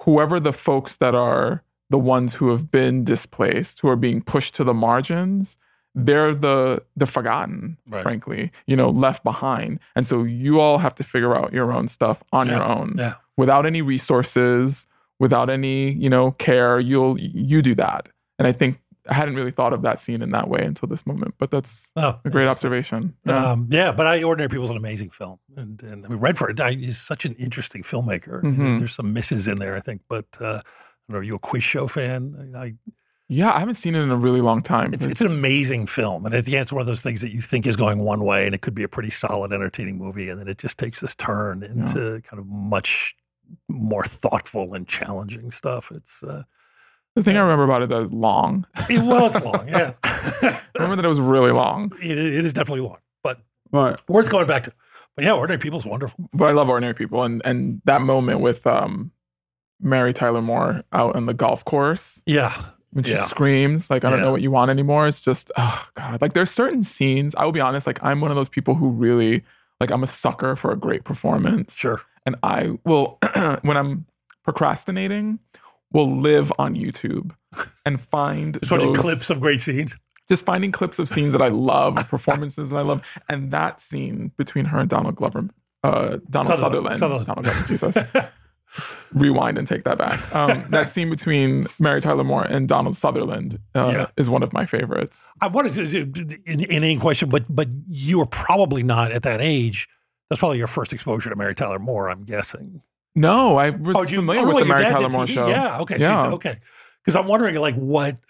whoever the folks that are the ones who have been displaced, who are being pushed to the margins, they're the the forgotten, Right. frankly, you know, left behind. And so you all have to figure out your own stuff on your own Yeah. without any resources, without any, you know, care. You'll you do that. And I think I hadn't really thought of that scene in that way until this moment, but that's Oh, a great observation. Yeah. Um, yeah, but I, Ordinary is an amazing film, and and I mean Redford I, is such an interesting filmmaker. Mhm. There's some misses in there, I think, but uh, I don't know. Are you a quiz show fan? I, yeah, I haven't seen it in a really long time. it's it's an amazing film, and at the end, it's one of those things that you think is going one way, and it could be a pretty solid, entertaining movie, and then it just takes this turn into kind of much more thoughtful and challenging stuff. It's uh, the thing I remember about it that it's long. it- well, it's long, [laughs] yeah. I remember that it was really long. it, it is definitely long, but But worth going back to. But yeah, Ordinary People's wonderful. but I love ordinary people and and that moment with um Mary Tyler Moore out on the golf course Yeah, when she Yeah. screams like I don't Yeah. know what you want anymore. It's just oh god. Like there's certain scenes. I will be honest. Like I'm one of those people who really like I'm a sucker for a great performance. sure. and I will [clears throat] when I'm procrastinating, will live on YouTube and find Just those- clips of great scenes. just finding clips of scenes that I love, performances that I love, and that scene between her and Donald Glover, uh, Donald Sutherland. Sutherland, Sutherland. Donald Glover, [laughs] Jesus, rewind and take that back. Um, [laughs] that scene between Mary Tyler Moore and Donald Sutherland uh, Yeah. is one of my favorites. I wanted to in, an inane question, but but you were probably not at that age. That's probably your first exposure to Mary Tyler Moore. I'm guessing. No, I was did you- familiar oh, with the Mary Tyler Moore TV? show. Yeah. Okay. Yeah. So, okay. Because I'm wondering, like, what?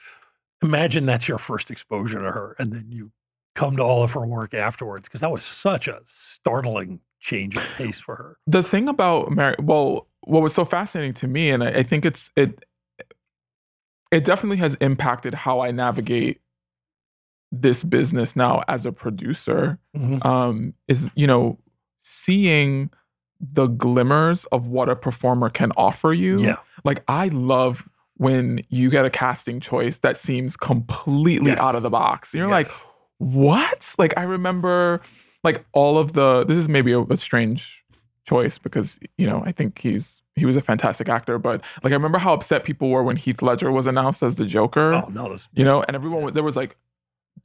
Imagine that's your first exposure to her, and then you come to all of her work afterwards. Because that was such a startling change of pace for her. the thing about Mary, well, what was so fascinating to me, and I, I think it's it, it definitely has impacted how I navigate this business now as a producer. Um, is you know seeing the glimmers of what a performer can offer you. Yeah. like I love when you get a casting choice that seems completely Yes. out of the box. You're like, Yes. what? Like I remember like all of the this is maybe a, a strange choice because you know I think he's he was a fantastic actor, but like I remember how upset people were when Heath Ledger was announced as the Joker. Oh no, this, You know, and everyone there was like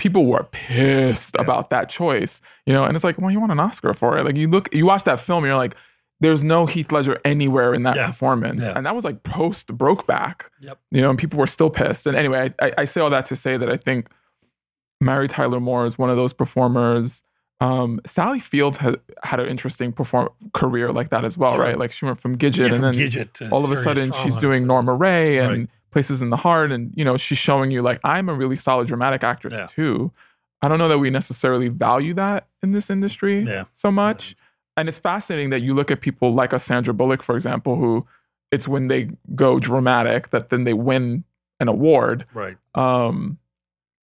people were pissed Yeah. about that choice. You know, and it's like, well, you want an Oscar for it. Like you look, you watch that film, you're like, there's no Heath Ledger anywhere in that Yeah. performance, Yeah. and that was like post Brokeback Yep. you know, and people were still pissed. And anyway, I, I, say all that to say that I think Mary Tyler Moore is one of those performers. Um, Sally Fields had had an interesting perform career like that as well, Sure. right? Like she went from Gidget, Yeah, and then Gidget all of a sudden she's doing Norma Rae and Right. Places in the Heart, and you know she's showing you like I'm a really solid dramatic actress Yeah. too. I don't know that we necessarily value that in this industry Yeah. so much. And it's fascinating that you look at people like a Sandra Bullock, for example, who it's when they go dramatic that then they win an award. Right. Um,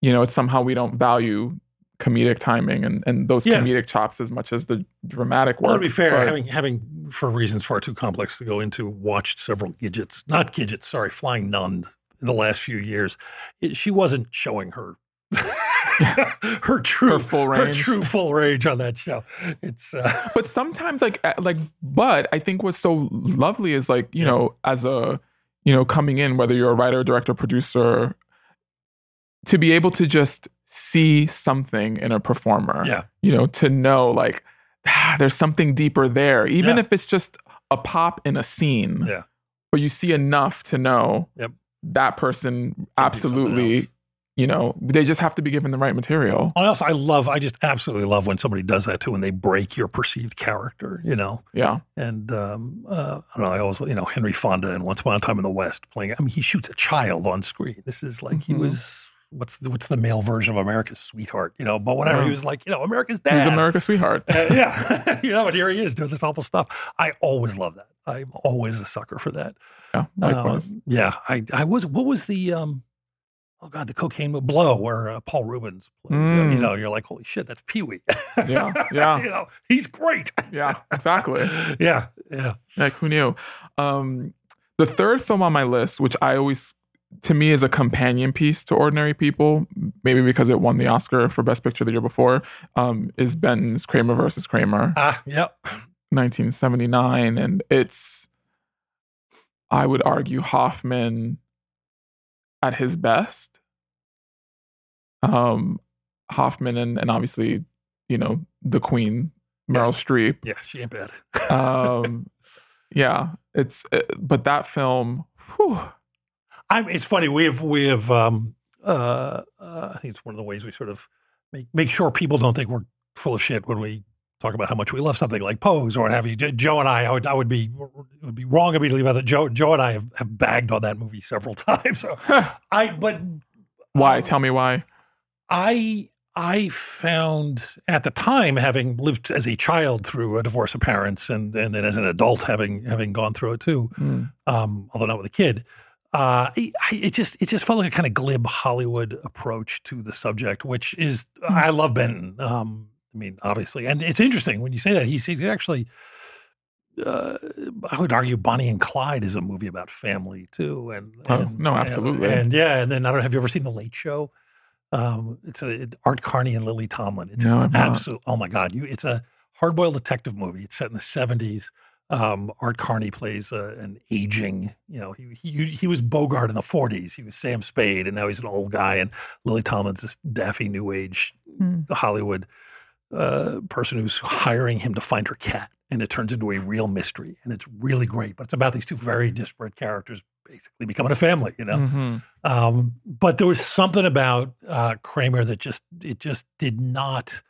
you know, it's somehow we don't value comedic timing and, and those Yeah. comedic chops as much as the dramatic work. Well, to be fair, But- having having for reasons far too complex to go into, watched several Gidgets, not Gidgets, sorry, Flying Nun in the last few years. It, she wasn't showing her [laughs] her true Her full her true full range on that show. It's uh, [laughs] but sometimes like like but i think what's so lovely is like you Yeah. know as a you know coming in whether you're a writer director producer to be able to just see something in a performer Yeah. you know to know like ah, there's something deeper there even Yeah. if it's just a pop in a scene Yeah. but you see enough to know Yep. that person absolutely you know, they just have to be given the right material. And also, I love, I just absolutely love when somebody does that too, when they break your perceived character, you know. Yeah. And um, uh, I don't know, I always, you know, Henry Fonda in Once Upon a Time in the West playing. I mean, he shoots a child on screen. This is like he Mhm. was. What's the, what's the male version of America's sweetheart? You know, but whatever. He was like, you know, America's dad. He's America's sweetheart. Uh, [laughs] yeah, [laughs] [laughs] you know, and here he is doing this awful stuff. I always love that. I'm always a sucker for that. Yeah. Likewise. Um, yeah, I, I was. What was the? um Oh God, the cocaine blow where uh, Paul Reubens. Played, uh, You Mm. know, you're like, holy shit, that's Pee Wee. Yeah, yeah. you know, he's great. yeah. Exactly. yeah, yeah. Like who knew? Um, the third film on my list, which I always, to me, is a companion piece to Ordinary People, maybe because it won the Oscar for Best Picture the year before, um, is Ben's Kramer versus Kramer, Ah, yep. 1979, and it's, I would argue, Hoffman at his best. Um, Hoffman and and obviously, you know, the Queen, Meryl Yes. Streep. Yeah, she ain't bad. [laughs] um yeah it's uh, but that film whew, I'm, it's funny. We have we have. Um, uh, uh, I think it's one of the ways we sort of make make sure people don't think we're full of shit when we talk about how much we love something like Pose or what have you. Joe and I, I would I would be it would be wrong of me to leave out that Joe Joe and I have, have bagged on that movie several [laughs] times. So I but why um, tell me why I I found at the time, having lived as a child through a divorce of parents, and and then as an adult having having gone through it too, Mm, um, although not with a kid. Uh, it just it just felt like a kind of glib Hollywood approach to the subject, which is I love Benton. Um, I mean, obviously, and it's interesting when you say that he's, he's actually. Uh, I would argue Bonnie and Clyde is a movie about family too, and, Oh, no, absolutely. and, yeah, and then I don't know, have you ever seen The Late Show? Um, it's a it- Art Carney and Lily Tomlin. It's No, an I've not. absolute. Oh my God, you! It's a hardboiled detective movie. It's set in the seventies. Um, Art Carney plays a, an aging. You know, he, he he was Bogart in the forties. He was Sam Spade, and now he's an old guy. And Lily Tomlin's this daffy new age Hmm. Hollywood uh, person who's hiring him to find her cat, and it turns into a real mystery, and it's really great. But it's about these two very disparate characters basically becoming a family. You know. mhm. Um, but there was something about uh, Kramer that just it just did not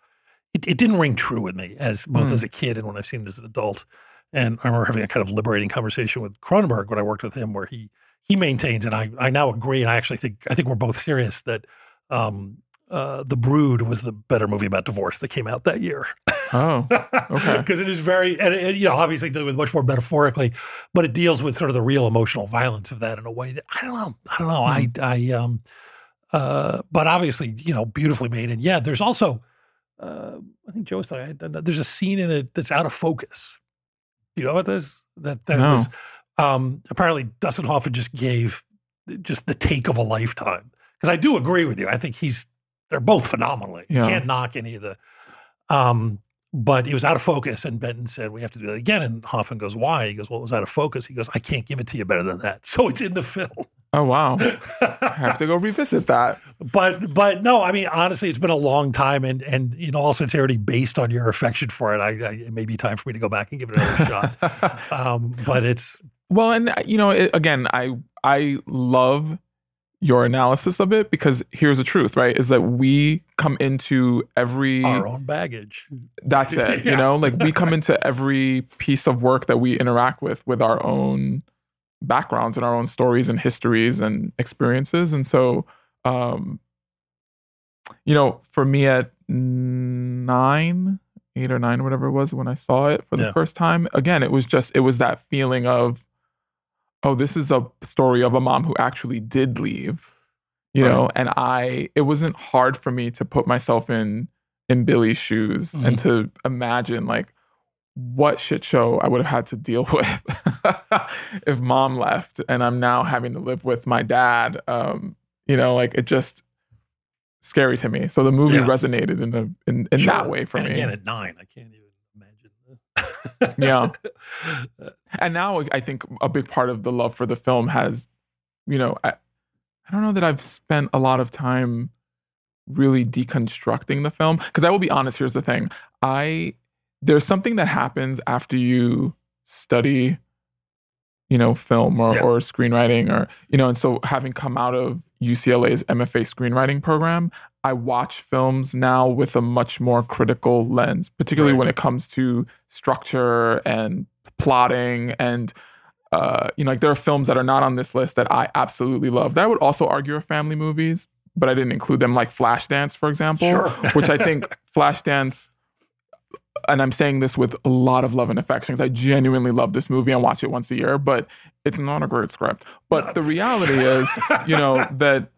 it, it didn't ring true with me as both Hmm. as a kid and when I've seen it as an adult. And I remember having a kind of liberating conversation with Cronenberg when I worked with him, where he he maintains, and I I now agree, and I actually think I think we're both serious that um, uh, the Brood was the better movie about divorce that came out that year. oh Okay. [laughs] Because it is very, and, and, you know, obviously dealing with much more metaphorically, but it deals with sort of the real emotional violence of that in a way that I don't know. I don't know. I, I, um, uh, but obviously, you know, beautifully made. And yeah, there's also, uh, I think Joe was talking, I- there's a scene in it that's out of focus. Do you know what this? That, that No. was, um, apparently Dustin Hoffman just gave just the take of a lifetime. Because I do agree with you. I think he's, they're both phenomenal. You can't knock any of the, um, but it was out of focus. And Benton said, we have to do that again. And Hoffman goes, why? He goes, well, it was out of focus. He goes, I can't give it to you better than that. [laughs] So it's in the film. Oh wow i have to go revisit that [laughs] but, but no, I mean, honestly, it's been a long time. And, and in all sincerity, based on your affection for it, I, I it may be time for me to go back and give it another shot. [laughs] Um, but it's, well and uh, you know it, again i i love your analysis of it because here's the truth right is that we come into every our own baggage. That's [laughs] it. You know, like we come into every piece of work that we interact with with our own backgrounds and our own stories and histories and experiences. And so, um, you know, for me at nine, eight or nine, whatever it was when I saw it for the Yeah. first time, again, it was just, it was that feeling of, oh, this is a story of a mom who actually did leave, you Right. know, and I, it wasn't hard for me to put myself in, in Billy's shoes Mm-hmm. and to imagine like what shit show I would have had to deal [laughs] with if mom left and I'm now having to live with my dad. Um, you know, like it just scary to me. So the movie Yeah. resonated in a in, in that way for and me. Again, at nine, I can't even imagine. [laughs] Yeah. [laughs] and now I think a big part of the love for the film has, you know, I, I don't know that I've spent a lot of time really deconstructing the film because I will be honest. Here's the thing: I there's something that happens after you study you know, film or, Yeah. or screenwriting or, you know, and so having come out of UCLA's MFA screenwriting program, I watch films now with a much more critical lens, particularly Right. when it comes to structure and plotting and uh, you know, like there are films that are not on this list that I absolutely love. That I would also argue are family movies, but I didn't include them, like Flashdance, for example, Sure. which I think [laughs] Flashdance, and I'm saying this with a lot of love and affection because I genuinely love this movie and watch it once a year, but it's not a great script. But the reality is, you know, [laughs] that,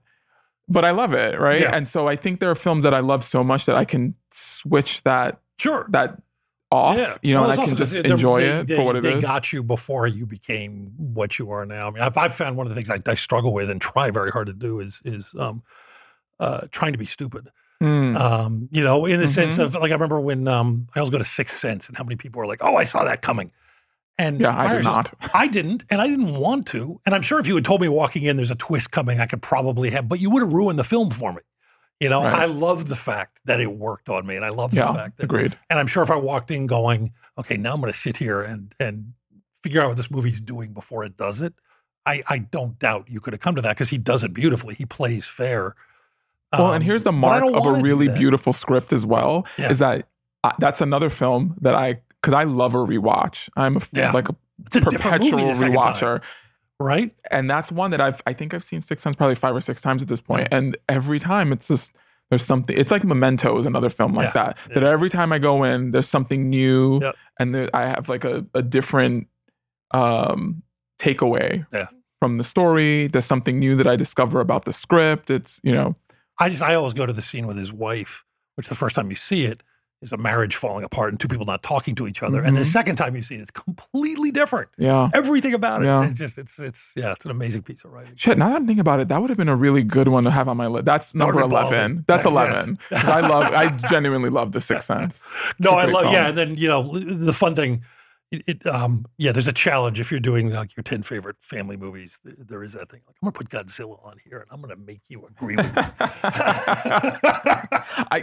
but I love it, right? Yeah. And so I think there are films that I love so much that I can switch that Sure. that off, Yeah. you know, Well, and I can just enjoy they- it they- for what it is. They got you before you became what you are now. I mean, I've, I've found one of the things I, I struggle with and try very hard to do is is um, uh, trying to be stupid. Mm. Um, you know, in the sense Mhm. of like I remember when um, I always go to Sixth Sense and how many people are like, "Oh, I saw that coming," and Yeah, I did not. just- I didn't, and I didn't want to. And I'm sure if you had told me walking in, there's a twist coming, I could probably have, but you would have ruined the film for me. You know, Right. I love the fact that it worked on me, and I love the yeah, fact that agreed. and I'm sure if I walked in going, okay, now I'm going to sit here and and figure out what this movie's doing before it does it, I I don't doubt you could have come to that because he does it beautifully. He plays fair. Well, and Um, here's the mark of a really beautiful script as well. Yeah. Is that that's another film that I because I love a rewatch. I'm a, Yeah. like a It's perpetual second time, rewatcher, right? and that's one that I've I think I've seen Six times, probably five or six times at this point. point, and every time it's just there's something. It's like Memento is another film like Yeah. that. That every time I go in, there's something new, Yep. and there, I have like a, a different um, takeaway Yeah. from the story. There's something new that I discover about the script. It's you know I just I always go to the scene with his wife, which the first time you see it is a marriage falling apart and two people not talking to each other, and the Mhm. second time you see it, it's completely different. yeah. Everything about it, Yeah. it's just it's it's yeah, it's an amazing piece of writing. Shit, now that I'm thinking about it, that would have been a really good one to have on my list. That's number would've been ballsy. 11. That's Yes. 11. [laughs] 'Cause I love, I genuinely love The Sixth [laughs] Sense. No, I love film. yeah, and then you know the fun thing. It, it um yeah, there's a challenge if you're doing like your ten favorite family movies. th- There is that thing like I'm gonna put Godzilla on here and I'm gonna make you agree with me. [laughs] I,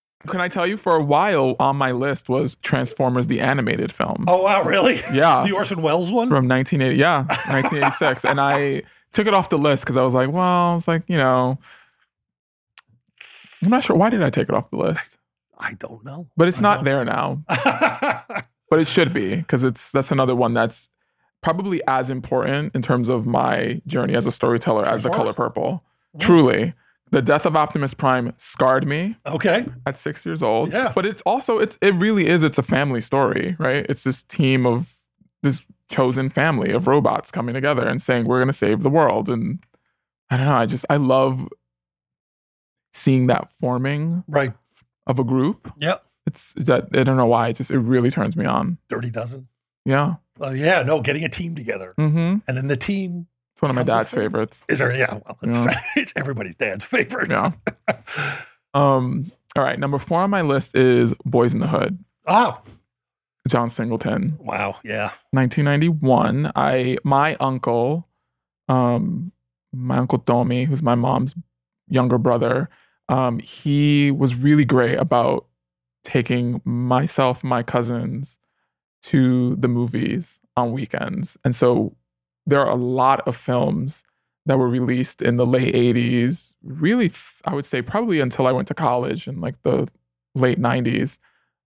Can I tell you, for a while on my list was Transformers, the animated film oh wow, really? Yeah. [laughs] the Orson Welles one. from 1980. Yeah, 1986. and I took it off the list because I was like, well, it's like, you know, I'm not sure. Why did I take it off the list? I don't know, But it's I not there now. [laughs] but it should be because it's that's another one that's probably as important in terms of my journey as a storyteller as the color purple truly the death of optimus prime scarred me okay, at six years old. Yeah. but it's also it's it really is it's a family story right? It's this team of this chosen family of robots coming together and saying we're going to save the world. And i don't know i just i love seeing that forming right. of a group. Yeah. it's that i don't know why it just it really turns me on. Dirty Dozen. yeah. Well, yeah, no, getting a team together, mm-hmm. And then the team It's one of my dad's favorites. is there. Yeah, well, it's, Yeah. [laughs] it's everybody's dad's favorite. Yeah. [laughs] Um. All right. Number four on my list is Boyz n the Hood. Oh, John Singleton, wow, yeah, 1991. I my uncle, um, my uncle Domi, who's my mom's younger brother. Um, he was really great about taking myself, my cousins, to the movies on weekends, and so there are a lot of films that were released in the late 80s really th- i would say probably until i went to college in like the late 90s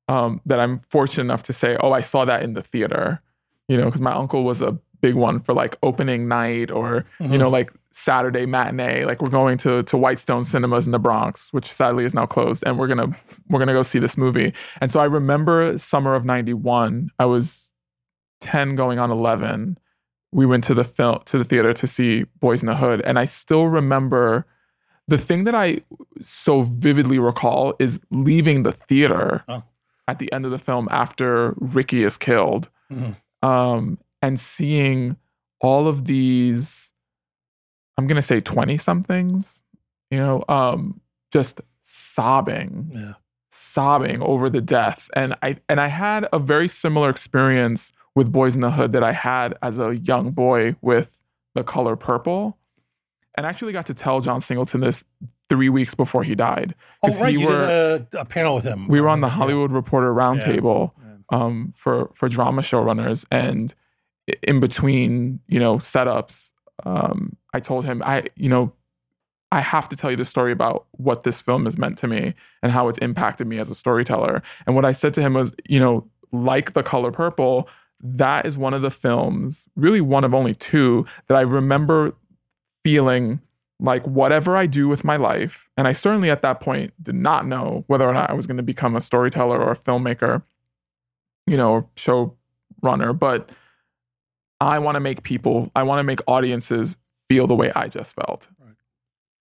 um, that i'm fortunate enough to say oh i saw that in the theater you know because my uncle was a big one for like opening night or you know like saturday matinee like we're going to to whitestone cinemas in the bronx which sadly is now closed and we're gonna we're gonna go see this movie. And so i remember summer of 91 i was 10 going on 11 we went to the film to the theater to see Boyz n the Hood, and I still remember the thing that I so vividly recall is leaving the theater Oh. at the end of the film after Ricky is killed, Mhm. um, and seeing all of these i'm going to say 20 somethings you know um just sobbing Yeah. sobbing over the death and i and i had a very similar experience with Boyz n the Hood that i had as a young boy with the color purple and I actually got to tell john singleton this three weeks before he died Oh, right. he You were- did a, a panel with him. we were on the Yeah. hollywood reporter roundtable Yeah. um, for for drama showrunners, and in between, you know, setups, um, I told him, I, you know, I have to tell you the story about what this film has meant to me and how it's impacted me as a storyteller. And what I said to him was, you know, like The Color Purple, that is one of the films, really one of only two, that I remember feeling like whatever I do with my life, and I certainly at that point did not know whether or not I was going to become a storyteller or a filmmaker, you know, show runner, but I want to make people, I want to make audiences feel the way I just felt. Right.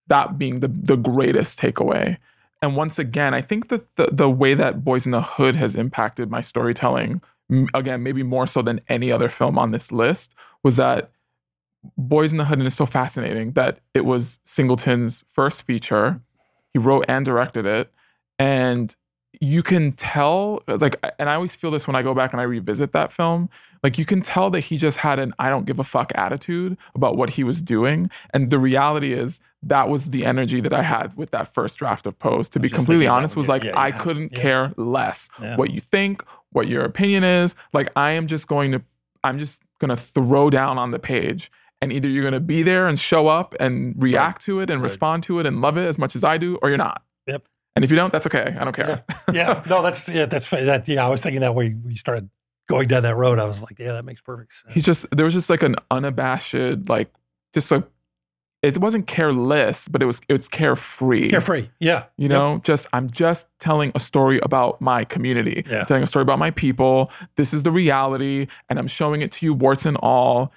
That being the the greatest takeaway. And once again, I think that the the way that Boyz n the Hood has impacted my storytelling, again, maybe more so than any other film on this list, was that Boyz n the Hood, and it's so fascinating that it was Singleton's first feature. He wrote and directed it. And you can tell, like, and I always feel this when I go back and I revisit that film. Like, you can tell that he just had an I don't give a fuck attitude about what he was doing. And the reality is, that was the energy that I had with that first draft of Pose. To be completely honest, was like, yeah, I couldn't yeah. care less what you think, what your opinion is. Like, I am just going to, I'm just going to throw down on the page. And either you're going to be there and show up and react to it and Right. respond to it and love it as much as I do, or you're not. Yep. And if you don't, that's okay. I don't care. yeah, [laughs] no, that's yeah, that's that. Yeah, I was thinking that way. We started going down that road. I was like, yeah, that makes perfect sense. He's just there was just like an unabashed, like just a. It wasn't careless, but it was it's carefree. carefree. Yeah, You know, just I'm just telling a story about my community, Yeah. telling a story about my people. This is the reality, and I'm showing it to you, warts and all.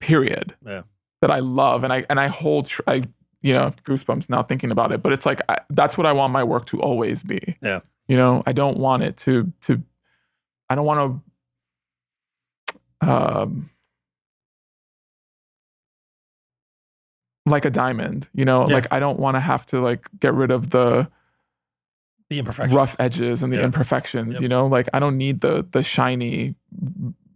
Period. Yeah. That I love, and I and I hold. Tr- I you know goosebumps now thinking about it, but it's like I, that's what I want my work to always be. Yeah. You know, I don't want it to to. I don't want to. Um. Like a diamond, you know, Yeah. like I don't want to have to like get rid of the the imperfections. rough edges and the Yeah. imperfections Yep. you know like i don't need the the shiny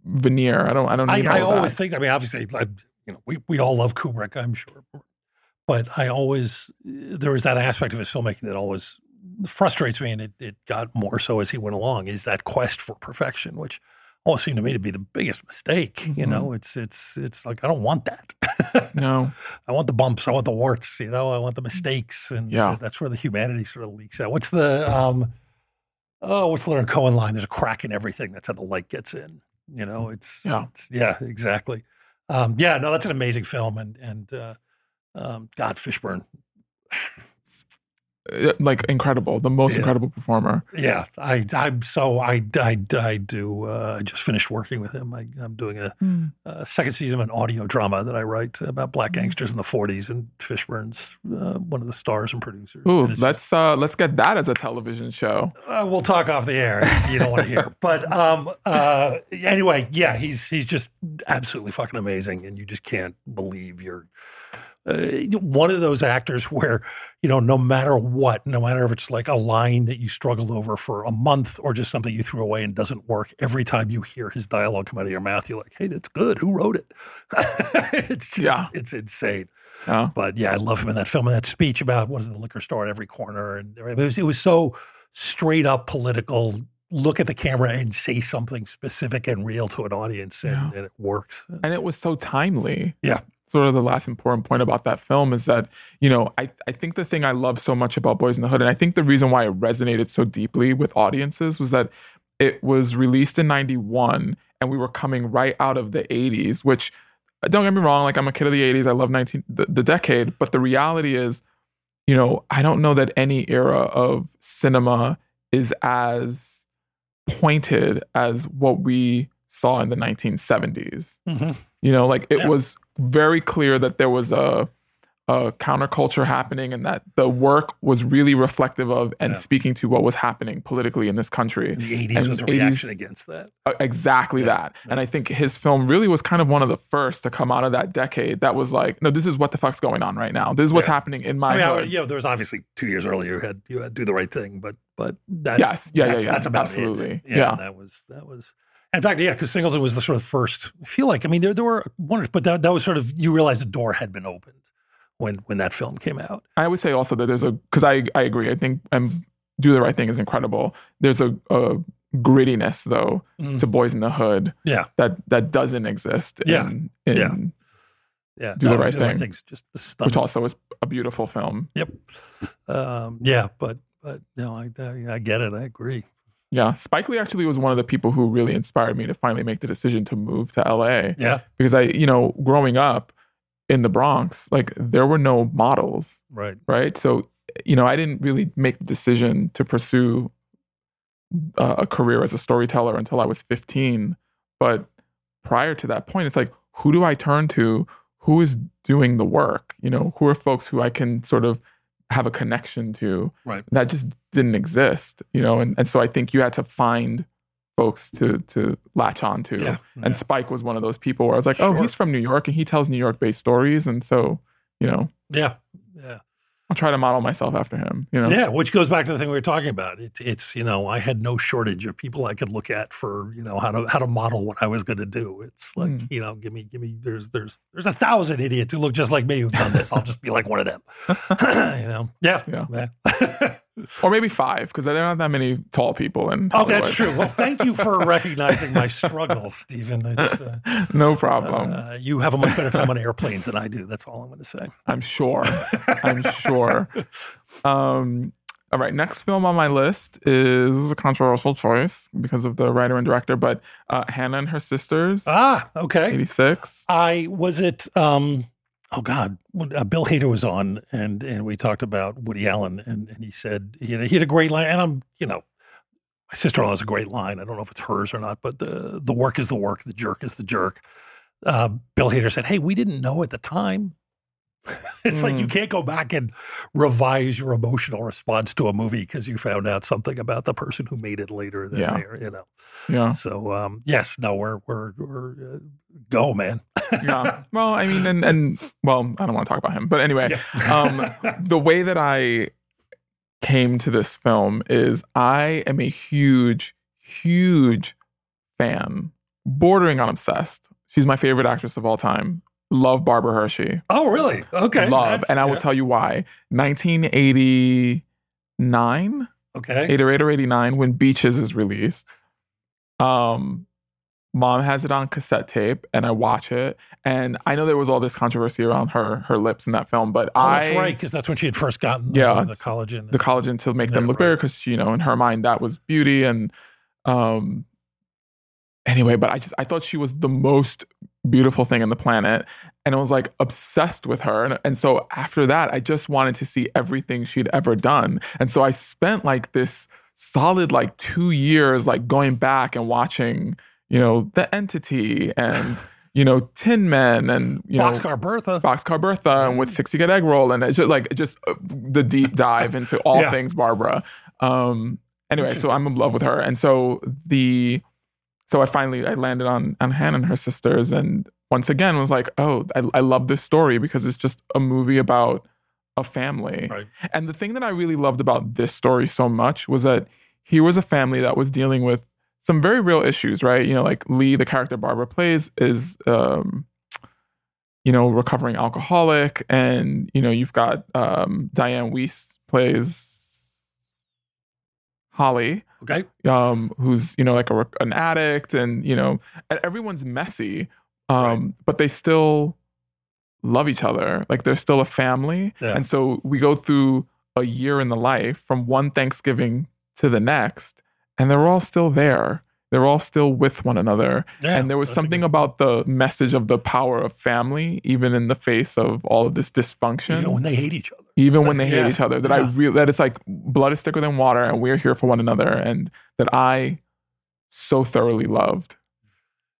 veneer i don't i don't I, need I of always that. think. I mean, obviously, like, you know, we we all love Kubrick, I'm sure, but I always there is that aspect of his filmmaking that always frustrates me, and it it got more so as he went along. Is that quest for perfection, which always seemed to me to be the biggest mistake. You Mhm. know, it's it's it's like I don't want that. [laughs] no I want the bumps. I want the warts. You know, I want the mistakes, and Yeah. that's where the humanity sort of leaks out. What's the um, oh, what's the Leonard Cohen line? There's a crack in everything. That's how the light gets in. You know, it's Yeah. it's, yeah, exactly. Um, yeah, no, that's an amazing film, and and uh, um, God, Fishburne. Uh, like incredible the most Yeah. incredible performer Yeah, I I'm so I I I do. Uh, I just finished working with him. I, I'm doing a, a second season of an audio drama that I write about black gangsters in the 40s, and Fishburne's uh, one of the stars and producers. Ooh, And let's uh let's get that as a television show Uh, we'll talk off the air. It's- You don't want to hear, [laughs] but um, uh, anyway, yeah, he's he's just absolutely fucking amazing, and you just can't believe you're uh, one of those actors where you know no matter what, no matter if it's like a line that you struggled over for a month or just something you threw away and doesn't work, every time you hear his dialogue come out of your mouth, you're like, hey, that's good. Who wrote it? [laughs] it's just, Yeah. it's insane. But yeah, I love him in that film and that speech about what is the liquor store at every corner, and it was it was so straight up political. Look at the camera and say something specific and real to an audience, and, Yeah. and it works. and it was so timely Yeah. Sort of the last important point about that film is that you know I, I think the thing i love so much about Boyz n the Hood and i think the reason why it resonated so deeply with audiences was that it was released in 91 and we were coming right out of the 80s which don't get me wrong like i'm a kid of the 80s i love 19 the, the decade but the reality is you know i don't know that any era of cinema is as pointed as what we saw in the 1970s Mhm. you know, like it Yeah. was very clear that there was a a counterculture happening and that the work was really reflective of and Yeah. speaking to what was happening politically in this country. The 80s And was a 80s reaction against that. Uh, exactly Yeah, that. And I think his film really was kind of one of the first to come out of that decade that was like, no, this is what the fuck's going on right now. This is what's Yeah. happening in my I mean, I, hood. yeah, there was obviously two years earlier you had you had do the right thing, but but that's Yes. Yeah, yeah, that's, yeah. that's about Absolutely. it. Yeah, Yeah. that was that was. In fact, yeah, because Singleton was the sort of first. I feel like I mean there there were one, but that that was sort of you realize the door had been opened when when that film came out. I would say also that there's a because I I agree. I think um, do the right thing is incredible. There's a, a grittiness though Mm. to Boyz n the Hood Yeah, that that doesn't exist. Yeah. In, in, Yeah. yeah. Do the Right Thing. Thing's just the stuff. Which also is a beautiful film. Yep. Um, yeah, but but no, I, I I get it. I agree. Yeah, Spike Lee actually was one of the people who really inspired me to finally make the decision to move to LA Yeah, because I, you know, growing up in the Bronx, like there were no models, right. right? So, you know, I didn't really make the decision to pursue uh, a career as a storyteller until I was 15. But prior to that point, it's like, who do I turn to? Who is doing the work? You know, who are folks who I can sort of have a connection to? Right. That just didn't exist, you know? And, and so I think you had to find folks to to latch on to. Yeah, And yeah. Spike was one of those people where I was like, oh, he's from New York and he tells New York based stories. And so, you know, Yeah, yeah. I'll try to model myself after him. You know, Yeah, which goes back to the thing we were talking about. It's it's you know I had no shortage of people I could look at for you know how to how to model what I was going to do. It's like Mm. you know give me give me there's there's there's a thousand idiots who look just like me who've done this. I'll just be like one of them. [laughs] [clears throat] you know? Yeah, Yeah. yeah. [laughs] or maybe five because there aren't that many tall people in. oh, that's true. Well, [laughs] thank you for recognizing my struggle, Steven. Uh, no problem. uh, you have a much better time on airplanes than I do. That's all I'm going to say. I'm sure. I'm sure. [laughs] Um, all right, next film on my list is a controversial choice because of the writer and director, but uh, Hannah and Her Sisters, Ah, okay. 86. I was it. Um, oh God, uh, Bill Hader was on, and and we talked about Woody Allen, and, and he said he had, he had a great line, and I'm you know, my sister-in-law has a great line. I don't know if it's hers or not, but the the work is the work, the jerk is the jerk. Uh, Bill Hader said, "Hey, we didn't know at the time." [laughs] it's like you Mm. can't go back and revise your emotional response to a movie because you found out something about the person who made it later. Than Yeah. they, you know. Yeah. So um, yes, no, we're we're we're uh, go man. Yeah. [laughs] Well, I mean, and, and well, I don't want to talk about him, but anyway, um, the way that I came to this film is I am a huge, huge fan, bordering on obsessed. She's my favorite actress of all time. Love Barbara Hershey. Oh, really? Okay. Love. that's- And I will yeah. tell you why. 1989, Okay. 88 or 89, when Beaches is released. Um, mom has it on cassette tape and I watch it. And I know there was all this controversy around her her lips in that film, but Oh, I that's right, because that's when she had first gotten Yeah, uh, the collagen. the collagen to make them look better right. because you know in her mind that was beauty and um anyway but i just i thought she was the most beautiful thing on the planet and i was like obsessed with her and, and so after that i just wanted to see everything she'd ever done and so i spent like this solid like two years like going back and watching you know the entity and you know tin men and you know Boxcar Bertha. Boxcar Bertha and with Six You Get Eggroll. And it's just like, just uh, the deep dive into all Yeah. things Barbara. Um, anyway, so I'm in love with her. And so the, so I finally, I landed on, on Hannah and her sisters. And once again was like, oh, I, I love this story because it's just a movie about a family. Right. And the thing that I really loved about this story so much was that here was a family that was dealing with some very real issues, right? You know, like Lee, the character Barbara plays, is um, you know, recovering alcoholic, and you know, you've got um, Diane Wiest plays Holly, Okay. um, who's you know like a, an addict, and you know, and everyone's messy, um, but they still love each other. Like they're still a family, Yeah. and so we go through a year in the life from one Thanksgiving to the next, and they're all still there. They're all still with one another. Yeah, and there was something good- about the message of the power of family, even in the face of all of this dysfunction, Even when they hate each other. even when they hate each other, that I yeah. really, that it's like blood is thicker than water and we're here for one another. And that I so thoroughly loved.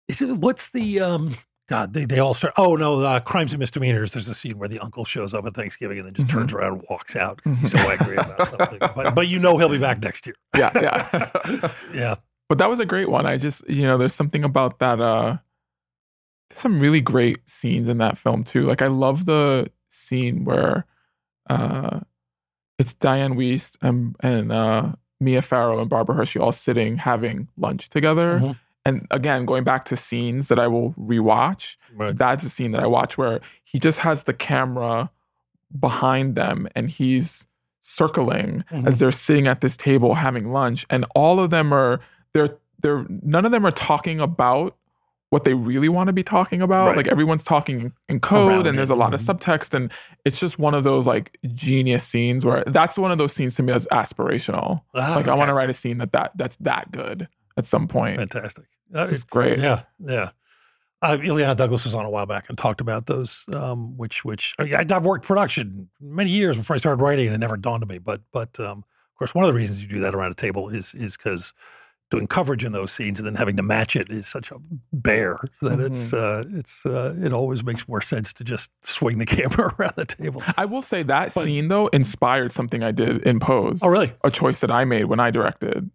Is it, what's the um God, they, they all start. Oh no, uh, crimes and misdemeanors. There's a scene where the uncle shows up at Thanksgiving and then just turns around and walks out. 'cause He's so angry about [laughs] something. But, but you know he'll be back next year. Yeah, yeah. [laughs] Yeah. but that was a great one. I just, you know, there's something about that. Uh, there's some really great scenes in that film too. Like I love the scene where uh, it's Diane Wiest and and uh, Mia Farrow and Barbara Hershey all sitting having lunch together. Mhm. And again, going back to scenes that I will rewatch, Right. that's a scene that I watch where he just has the camera behind them and he's circling Mhm. as they're sitting at this table having lunch and all of them are they're they're none of them are talking about what they really want to be talking about Right. like everyone's talking in, code Around and there's a lot of mhm. subtext and it's just one of those like genius scenes where that's one of those scenes to me that's aspirational Ah, like i want to write a scene that, that that's that good at some point Fantastic. Uh, It's great. Yeah, yeah. Uh, Illeana Douglas was on a while back and talked about those, um, which which I, I've worked production many years before I started writing, and it never dawned on me. But but um, of course, one of the reasons you do that around a table is is because doing coverage in those scenes and then having to match it is such a bear that it's uh, it's uh, it always makes more sense to just swing the [laughs] camera around the table. I will say that But- scene though inspired something I did in Pose. Oh, really? A choice that I made when I directed.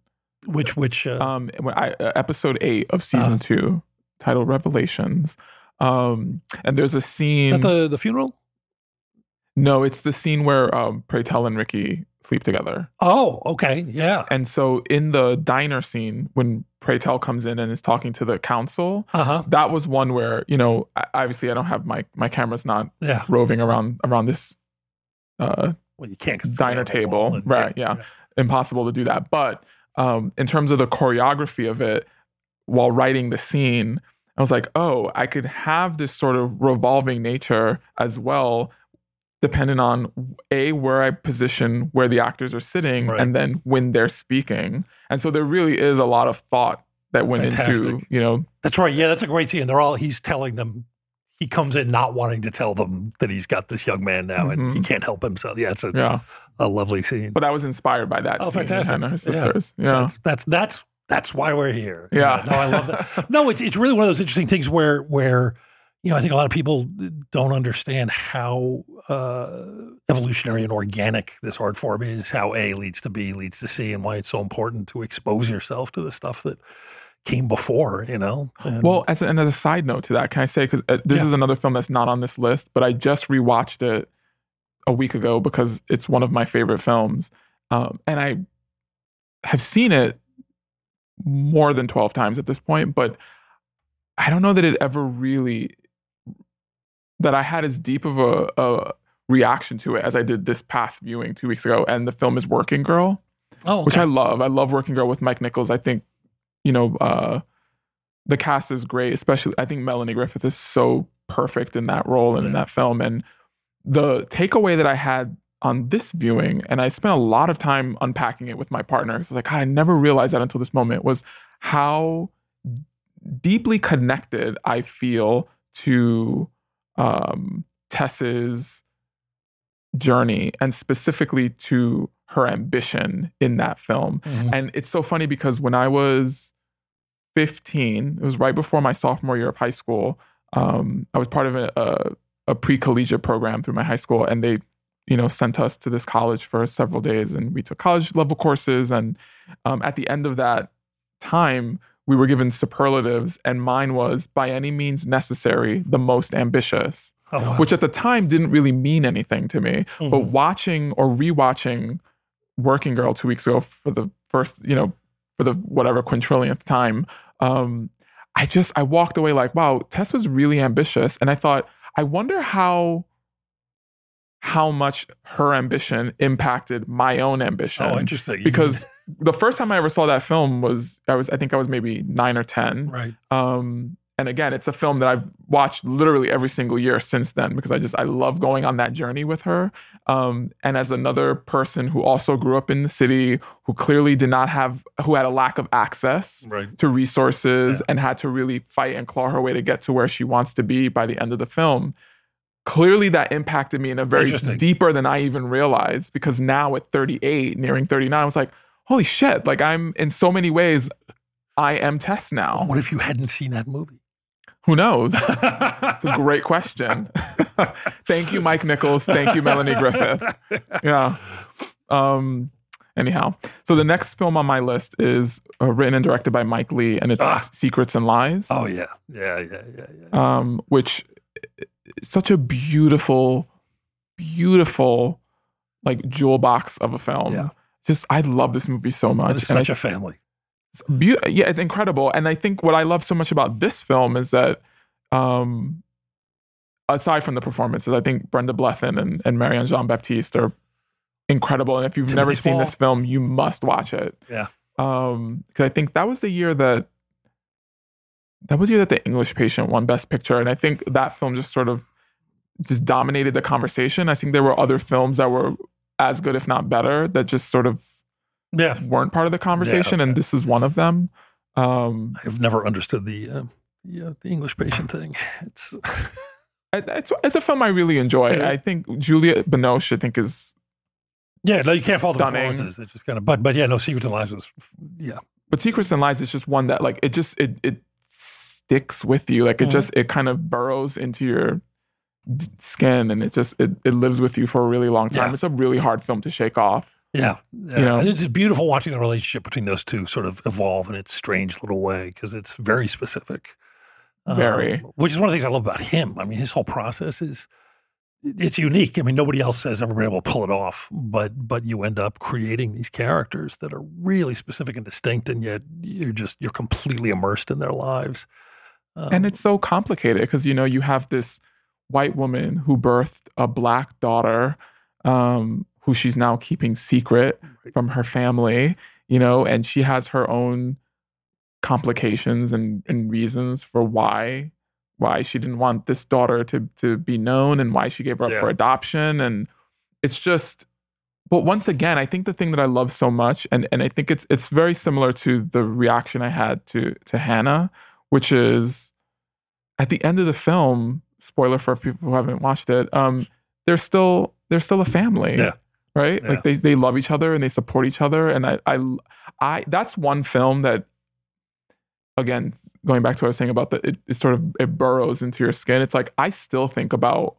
Which which uh, Um, when I uh, episode eight of season Uh-huh. two, titled Revelations. Um, and there's a is scene. that the the funeral? no, it's the scene where um, Pray Tell and Ricky sleep together. Oh, okay, yeah. And so in the diner scene, when Pray Tell comes in and is talking to the council, Uh huh. that was one where you know, obviously, I don't have my my camera's not Yeah. roving around around this uh, Well, you can't Diner on the wall table, right, yeah. impossible to do that. But um, in terms of the choreography of it, while writing the scene, I was like, oh, I could have this sort of revolving nature as well, depending on a where I position where the actors are sitting, Right. and then when they're speaking. And so there really is a lot of thought that went into you know That's right. Yeah, that's a great scene. They're all he's telling them he comes in not wanting to tell them that he's got this young man now and he Mhm. can't help himself. Yeah, it's a, yeah. a lovely scene. But I was inspired by that Oh, scene. fantastic. And her sisters. Yeah. That's that's that's that's why we're here. Yeah. No, I love that. [laughs] No, it's it's really one of those interesting things where where you know I think a lot of people don't understand how uh, evolutionary and organic this art form is. How A leads to B leads to C, and why it's so important to expose yourself to the stuff that came before. You know. And- Well, as a, and as a side note to that, can I say because uh, this Yeah. is another film that's not on this list, but I just rewatched it a week ago because it's one of my favorite films, um, and I have seen it more than twelve times at this point. But I don't know that it ever really that I had as deep of a, a reaction to it as I did this past viewing two weeks ago. And the film is Working Girl oh, which. I love. I love Working Girl with Mike Nichols. I think, you know, uh, the cast is great. Especially, I think Melanie Griffith is so perfect in that role and in that film. And the takeaway that I had on this viewing, and I spent a lot of time unpacking it with my partner. It's like I never realized that until this moment was how deeply connected I feel to um, Tess's journey and specifically to her ambition in that film. Mhm. And it's so funny because when I was 15, it was right before my sophomore year of high school. Um, I was part of a, a, a pre-collegiate program through my high school, and they, you know, sent us to this college for several days, and we took college level courses. And um, at the end of that time, we were given superlatives, and mine was by any means necessary the most ambitious Oh, wow. which at the time didn't really mean anything to me. But Mhm. watching or rewatching Working Girl two weeks ago for the first, you know, for the whatever quintillionth time, um, I just I walked away like, wow, Tess was really ambitious, and I thought, I wonder how how much her ambition impacted my own ambition oh, interesting. Because the first time I ever saw that film was I was I think I was maybe nine or ten, right. um, and again, it's a film that I've watched literally every single year since then because I just I love going on that journey with her. Um, and as another person who also grew up in the city, who clearly did not have, who had a lack of access Right. to resources and had to really fight and claw her way to get to where she wants to be by the end of the film. Clearly, that impacted me in a very deeper than I even realized. Because now at 38, nearing 39, I was like, "Holy shit!" Like I'm in so many ways, I am Tess now. What if you hadn't seen that movie? Who knows? It's a great question. [laughs] Thank you, Mike Nichols. Thank you, Melanie Griffith. Yeah. Um, anyhow, so the next film on my list is uh, written and directed by Mike Leigh, and it's Ah. Secrets and Lies. oh yeah, yeah, yeah, yeah, yeah. um, which is such a beautiful, beautiful, like jewel box of a film. Yeah. Just I love this movie so much. It's and I such a family. It's beau- yeah, it's incredible. And I think what I love so much about this film is that, um, aside from the performances, I think Brenda Blethyn and, and Marianne Jean Baptiste are incredible. And if you've never Timothy seen this film, you must watch it. Yeah. Um, because I think that was the year that that was the year that the English Patient won Best Picture, and I think that film just sort of just dominated the conversation. I think there were other films that were as good, if not better, that just sort of Yeah, weren't part of the conversation, and okay. this is one of them. Um, I've never understood the uh, yeah the English patient thing. It's [laughs] it's it's a film I really enjoy. Yeah. I think Juliette Binoche, I think, is yeah, no, you can't fault the performances. It's just kind of, but but yeah, no, Secrets and Lies was yeah, but Secrets and Lies is just one that like it just it it sticks with you. Like it Mhm. just it kind of burrows into your skin, and it just it it lives with you for a really long time. Yeah. It's a really hard film to shake off. Yeah, yeah. You know? It's just beautiful watching the relationship between those two sort of evolve in its strange little way because it's very specific. Um, Very. which is one of the things I love about him. I mean, his whole process is it's unique. I mean, nobody else has ever been able to pull it off, but but you end up creating these characters that are really specific and distinct, and yet you're just you're completely immersed in their lives. Um, and it's so complicated because you know you have this white woman who birthed a black daughter um, who she's now keeping secret from her family you know and she has her own complications and, and reasons for why why she didn't want this daughter to to be known and why she gave her up Yeah. for adoption and it's just but once again i think the thing that i love so much and and i think it's it's very similar to the reaction i had to to hannah which is at the end of the film spoiler for people who haven't watched it um they're still they're still a family Yeah. Right? Yeah. like they they love each other and they support each other. And i i i that's one film that again going back to what i was saying about the it, it sort of it burrows into your skin. It's like i still think about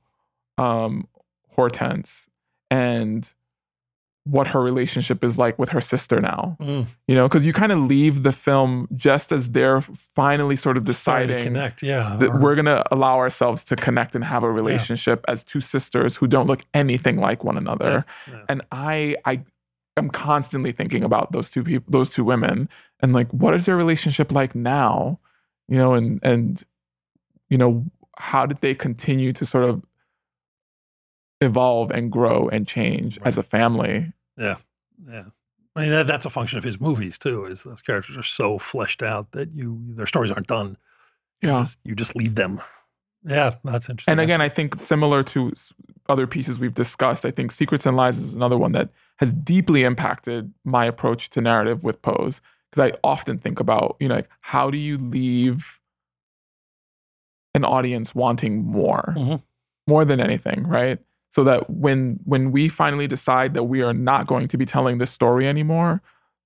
um hortense and what her relationship is like with her sister now Mm. you know because you kind of leave the film just as they're finally sort of deciding connect, yeah, that or- we're going to allow ourselves to connect and have a relationship as two sisters who don't look anything like one another yeah. and i i am constantly thinking about those two people those two women and like what is their relationship like now you know and and you know how did they continue to sort of evolve and grow and change as a family Yeah. Yeah. I mean, that, that's a function of his movies too. Is those characters are so fleshed out that you their stories aren't done. You yeah just, you just leave them. Yeah, that's interesting. and again That's- i think similar to other pieces we've discussed i think secrets and lies is another one that has deeply impacted my approach to narrative with pose because i often think about you know like how do you leave an audience wanting more Mhm. more than anything right so that when when we finally decide that we are not going to be telling this story anymore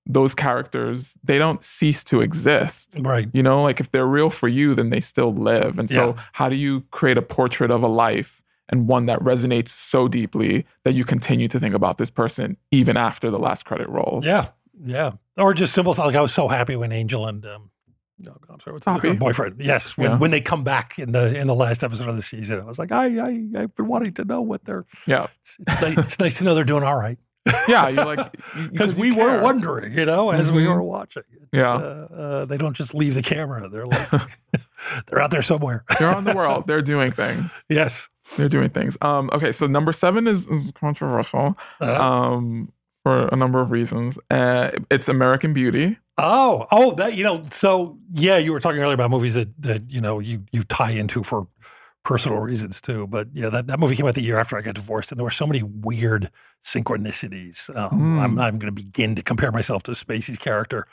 those characters they don't cease to exist right. you know, like if they're real for you, then they still live. And so, Yeah. how do you create a portrait of a life and one that resonates so deeply that you continue to think about this person even after the last credit rolls? Yeah, yeah. Or just symbols like I was so happy when Angel and um, no, I'm sorry, what's her- her boyfriend? Yes, when, Yeah. when they come back in the in the last episode of the season, I was like, I I I've been wanting to know what they're. Yeah. It's, it's, nice, it's nice to know they're doing all right. Yeah. You're like, because you we were wondering, you know, as we Mhm. were watching. Yeah. uh, uh, they don't just leave the camera; they're like [laughs] they're out there somewhere. They're on the world. They're doing things. [laughs] yes. They're doing things. Um, okay. So, number seven is is controversial Uh, um, for a number of reasons. Uh, it's American Beauty. Oh, oh, that you know. So yeah, you were talking earlier about movies that that you know you you tie into for personal reasons too. But yeah, that, that movie came out the year after I got divorced, and there were so many weird synchronicities. Um, Mm. I'm not even going to begin to compare myself to Spacey's character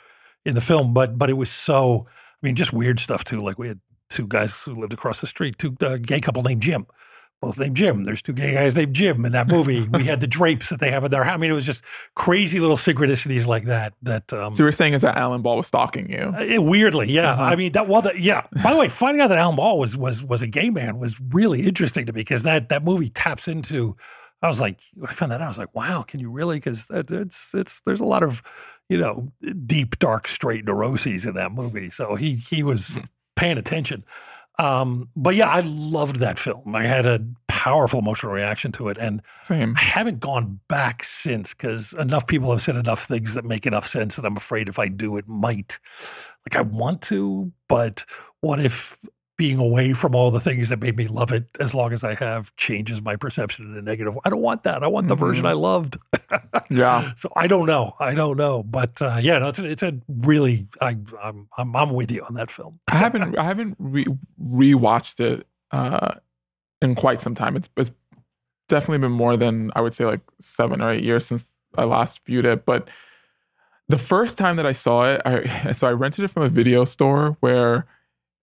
in the film, but but it was so. I mean, just weird stuff too. Like we had two guys who lived across the street, two uh, gay couple named Jim. Both named Jim. There's two gay guys named Jim in that movie. we had the drapes that they have in their. I mean, it was just crazy little synchronicities like that. That um, So you're saying is that Alan Ball was stalking you? uh, weirdly, yeah. Uh-huh. I mean, that well, that, yeah. By the way, finding out that Alan Ball was was was a gay man was really interesting to me because that that movie taps into. I was like, when I found that out, I was like, wow, can you really? Because it's it's there's a lot of you know deep, dark, straight neuroses in that movie. So he he was paying attention. Um, but yeah, I loved that film. I had a powerful emotional reaction to it, and Same. I haven't gone back since because enough people have said enough things that make enough sense that I'm afraid if I do, it might. Like I want to, but what if being away from all the things that made me love it as long as I have changes my perception in a negative? I don't want that. I want the version Mhm. I loved. [laughs] Yeah. So I don't know. I don't know. But uh, yeah, no, it's a, it's a really. I, I'm I'm I'm with you on that film. I haven't I haven't re- rewatched it uh, in quite some time. It's it's definitely been more than I would say like seven or eight years since I last viewed it. But the first time that I saw it, I [laughs] so I rented it from a video store where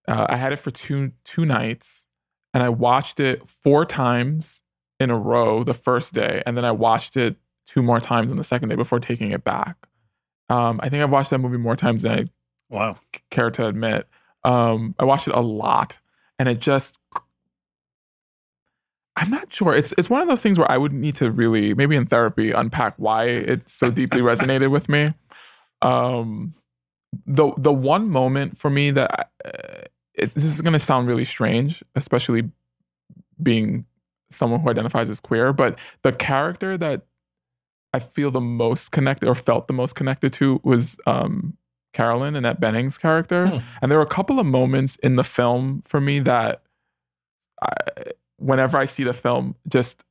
uh, I had it for two two nights, and I watched it four times in a row the first day, and then I watched it two more times on the second day before taking it back. Um, I think I've watched that movie more times than I Wow. care to admit. Um, I watched it a lot, and it just. I'm not sure. It's it's one of those things where I would need to really, maybe in therapy, unpack why it so deeply resonated with me. Um, the the one moment for me that I- uh, it, this is going to sound really strange, especially being someone who identifies as queer, but the character that I feel the most connected or felt the most connected to was um, Carolyn, and Annette Bening's character. Hmm. And there were a couple of moments in the film for me that, I, whenever I see the film, just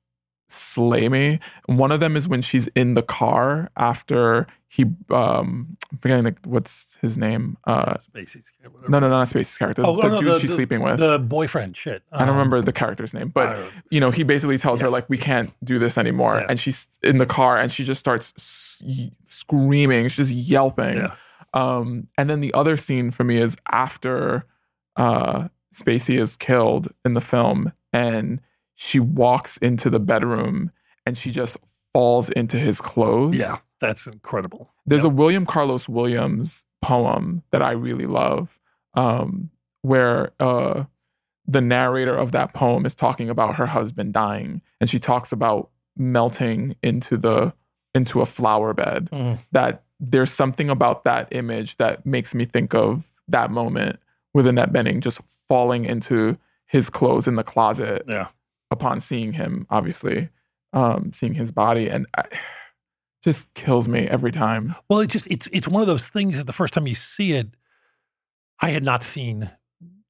slay me. One of them is when she's in the car after he, um, I'm forgetting like, what's his name. Uh, Spacey's whatever. no, no, no, not Spacey's character. Oh, the oh, no, dude the- she's the- sleeping with. the boyfriend. Shit, I don't Um, remember the character's name, but you know, he basically tells her like, "We can't do this anymore," Yeah. and she's in the car and she just starts s- screaming, she's just yelping. Yeah. Um, and then the other scene for me is after uh, Spacey is killed in the film, and she walks into the bedroom and she just falls into his clothes. Yeah, that's incredible. There's Yep. a William Carlos Williams poem that I really love, um, where uh, the narrator of that poem is talking about her husband dying, and she talks about melting into the into a flower bed. Mhm. That there's something about that image that makes me think of that moment with Annette Bening just falling into his clothes in the closet Yeah. Upon seeing him, obviously, um, seeing his body, and I, [sighs] just kills me every time. Well, it just it's it's one of those things that the first time you see it, I had not seen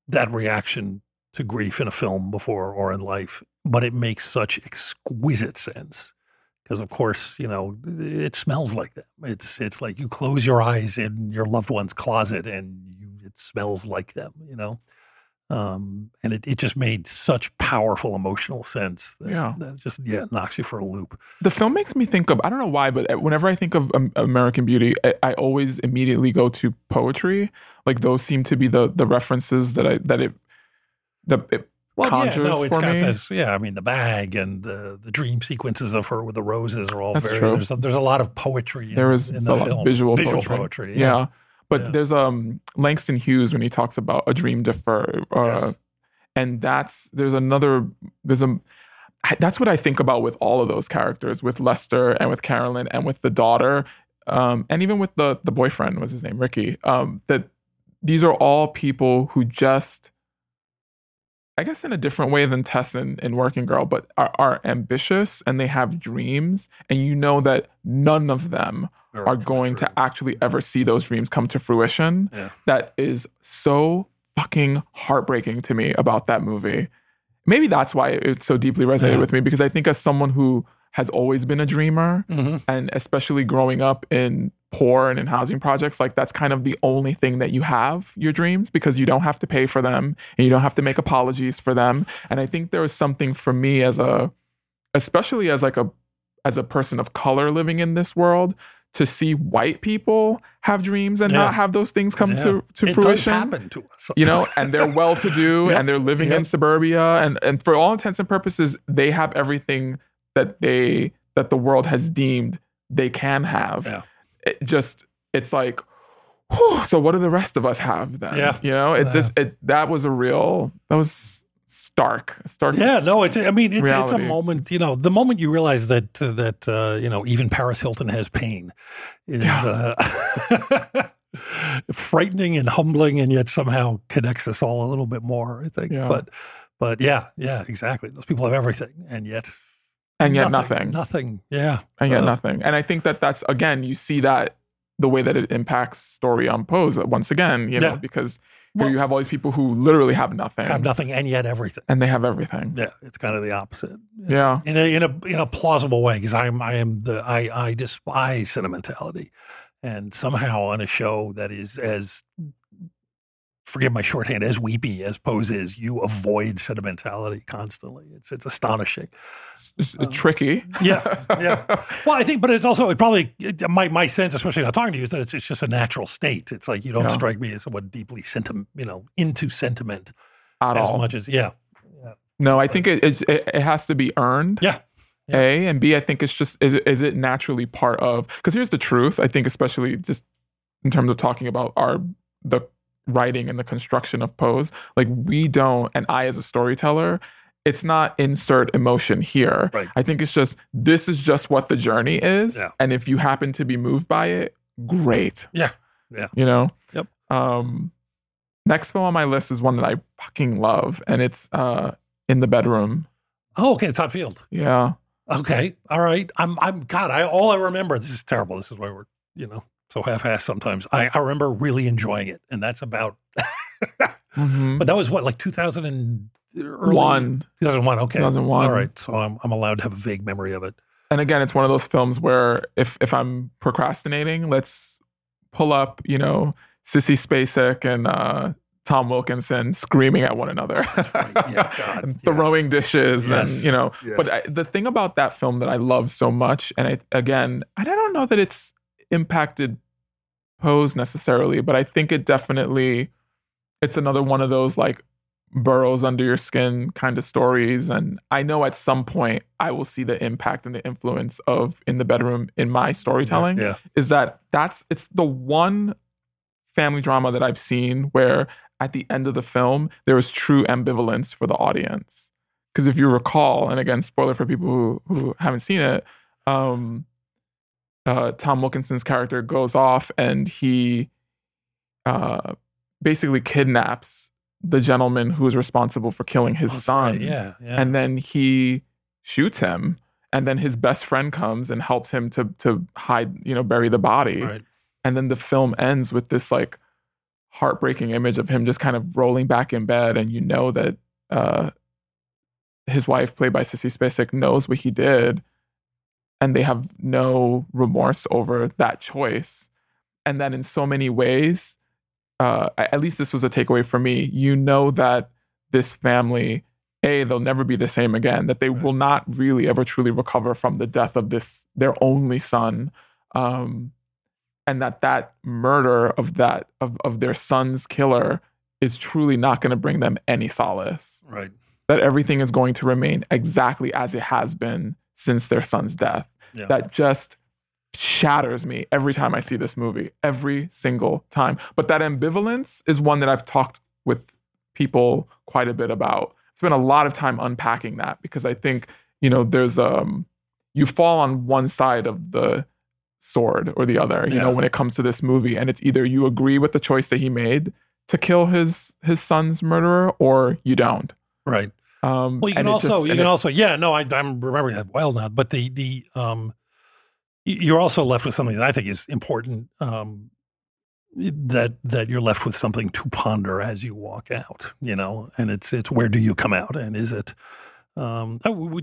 that reaction to grief in a film before or in life, but it makes such exquisite sense. Because of course, you know, it smells like them. It's it's like you close your eyes in your loved one's closet and you, it smells like them, you know. Um, and it, it just made such powerful emotional sense. That, Yeah. that just yeah knocks you for a loop. The film makes me think of I don't know why, but uh, whenever I think of um, American Beauty, I, I always immediately go to poetry. Like those seem to be the the references that I that it that it conjures yeah, no, it's for got me. this. Yeah, I mean the bag and the the dream sequences of her with the roses are all That's very. true. There's a, there's a lot of poetry. In, There is in a the lot of film. visual visual poetry. poetry. yeah. yeah. But Yeah. there's um Langston Hughes when he talks about a dream defer, uh, Yes. and that's there's another there's a that's what I think about with all of those characters, with Lester and with Carolyn and with the daughter, um, and even with the the boyfriend, was his name, Ricky. Um, that these are all people who just, I guess, in a different way than Tess and, and Working Girl, but are, are ambitious and they have dreams, and you know that none of them Very are going to actually ever see those dreams come to fruition. Yeah. That is so fucking heartbreaking to me about that movie. Maybe that's why it so deeply resonated Yeah. with me because I think as someone who has always been a dreamer Mhm. and especially growing up in poor and in housing projects like that's kind of the only thing that you have your dreams because you don't have to pay for them and you don't have to make apologies for them and i think there was something for me as a especially as like a as a person of color living in this world to see white people have dreams and Yeah. not have those things come Yeah. to to it fruition happen to us. you know, and they're well to do [laughs] Yep. and they're living in suburbia and and for all intents and purposes they have everything that they that the world has deemed they can have. Yeah. It just it's like whew, so what do the rest of us have then? Yeah. You know, it's Yeah. just it that was a real that was stark. Stark Yeah, no, it's. I mean, it's it's a moment. You know, the moment you realize that uh, that uh, you know even Paris Hilton has pain is uh, [laughs] frightening and humbling, and yet somehow connects us all a little bit more. I think. Yeah. But but yeah, yeah, exactly. Those people have everything, and yet and yet nothing. Nothing. Yeah. and yet Uh, nothing. And I think that that's again, you see that the way that it impacts story on pose once again, you know, Yeah. because Well- here you have all these people who literally have nothing, Have nothing, and yet everything. and they have everything. Yeah, it's kind of the opposite. Yeah, in a in a in a plausible way because I'm I am the I I despise sentimentality, and somehow on a show that is as forgive my shorthand as weepy as Pose is, you avoid sentimentality constantly. It's it's astonishing. it's, it's um, tricky. Yeah, [laughs] yeah. Well, I think, but it's also it probably it, my my sense, especially not talking to you, is that it's it's just a natural state. It's like you don't Yeah. strike me as someone deeply sentiment, you know, into sentiment At as all. much as yeah, No, I think it, it's, it it has to be earned. yeah, Yeah. A and B. I think it's just is is it naturally part of? Because here's the truth. I think especially just in terms of talking about our the writing and the construction of pose, like we don't, and I as a storyteller, it's not insert emotion here. Right. I think it's just this is just what the journey is, Yeah. and if you happen to be moved by it, great. Yeah. Yeah. You know. Yep. Um, next film on my list is one that I fucking love, and it's uh in the bedroom. Oh, okay, it's Todd Field. Yeah. Okay. All right. I'm I'm God, I all I remember, this is terrible. This is why we're, you know, so half-assed sometimes. I, I remember really enjoying it. And that's about Mhm. [laughs] but that was what, like 2000 and early One. 2001. Okay. 2001. All right. So I'm I'm allowed to have a vague memory of it. and again it's one of those films where if if i'm procrastinating let's pull up you know sissy spacek and uh tom wilkinson screaming at one another [laughs] right. Yeah, [laughs] God, yes. throwing dishes Yes. and you know but I, the thing about that film that i love so much and i again i don't know that it's impacted pose necessarily but i think it definitely it's another one of those like burrows under your skin kind of stories and i know at some point i will see the impact and the influence of in the bedroom in my storytelling Yeah. is that that's it's the one family drama that i've seen where at the end of the film there is true ambivalence for the audience because if you recall and again spoiler for people who, who haven't seen it um uh tom wilkinson's character goes off and he uh basically kidnaps the gentleman who is responsible for killing his That's son right. Yeah. Yeah. and then he shoots him and then his best friend comes and helps him to to hide you know bury the body right. and then the film ends with this like heartbreaking image of him just kind of rolling back in bed and you know that uh his wife played by Sissy Spacek knows what he did and they have no remorse over that choice and then in so many ways uh at least this was a takeaway for me you know that this family a they'll never be the same again that they Right. will not really ever truly recover from the death of this their only son um and that that murder of that of, of their son's killer is truly not going to bring them any solace Right. that everything is going to remain exactly as it has been since their son's death Yeah. that just shatters me every time I see this movie, every single time. But that ambivalence is one that I've talked with people quite a bit about. Spent a lot of time unpacking that because I think, you know, there's um you fall on one side of the sword or the other, you Yeah. know, when it comes to this movie. And it's either you agree with the choice that he made to kill his his son's murderer or you don't. Right. Um Well, you can also, just- you can it- also, yeah, no, I, I'm remembering that well now. But the the um, you're also left with something that I think is important. Um, that that you're left with something to ponder as you walk out. You know, and it's it's where do you come out, and is it um, that we, we,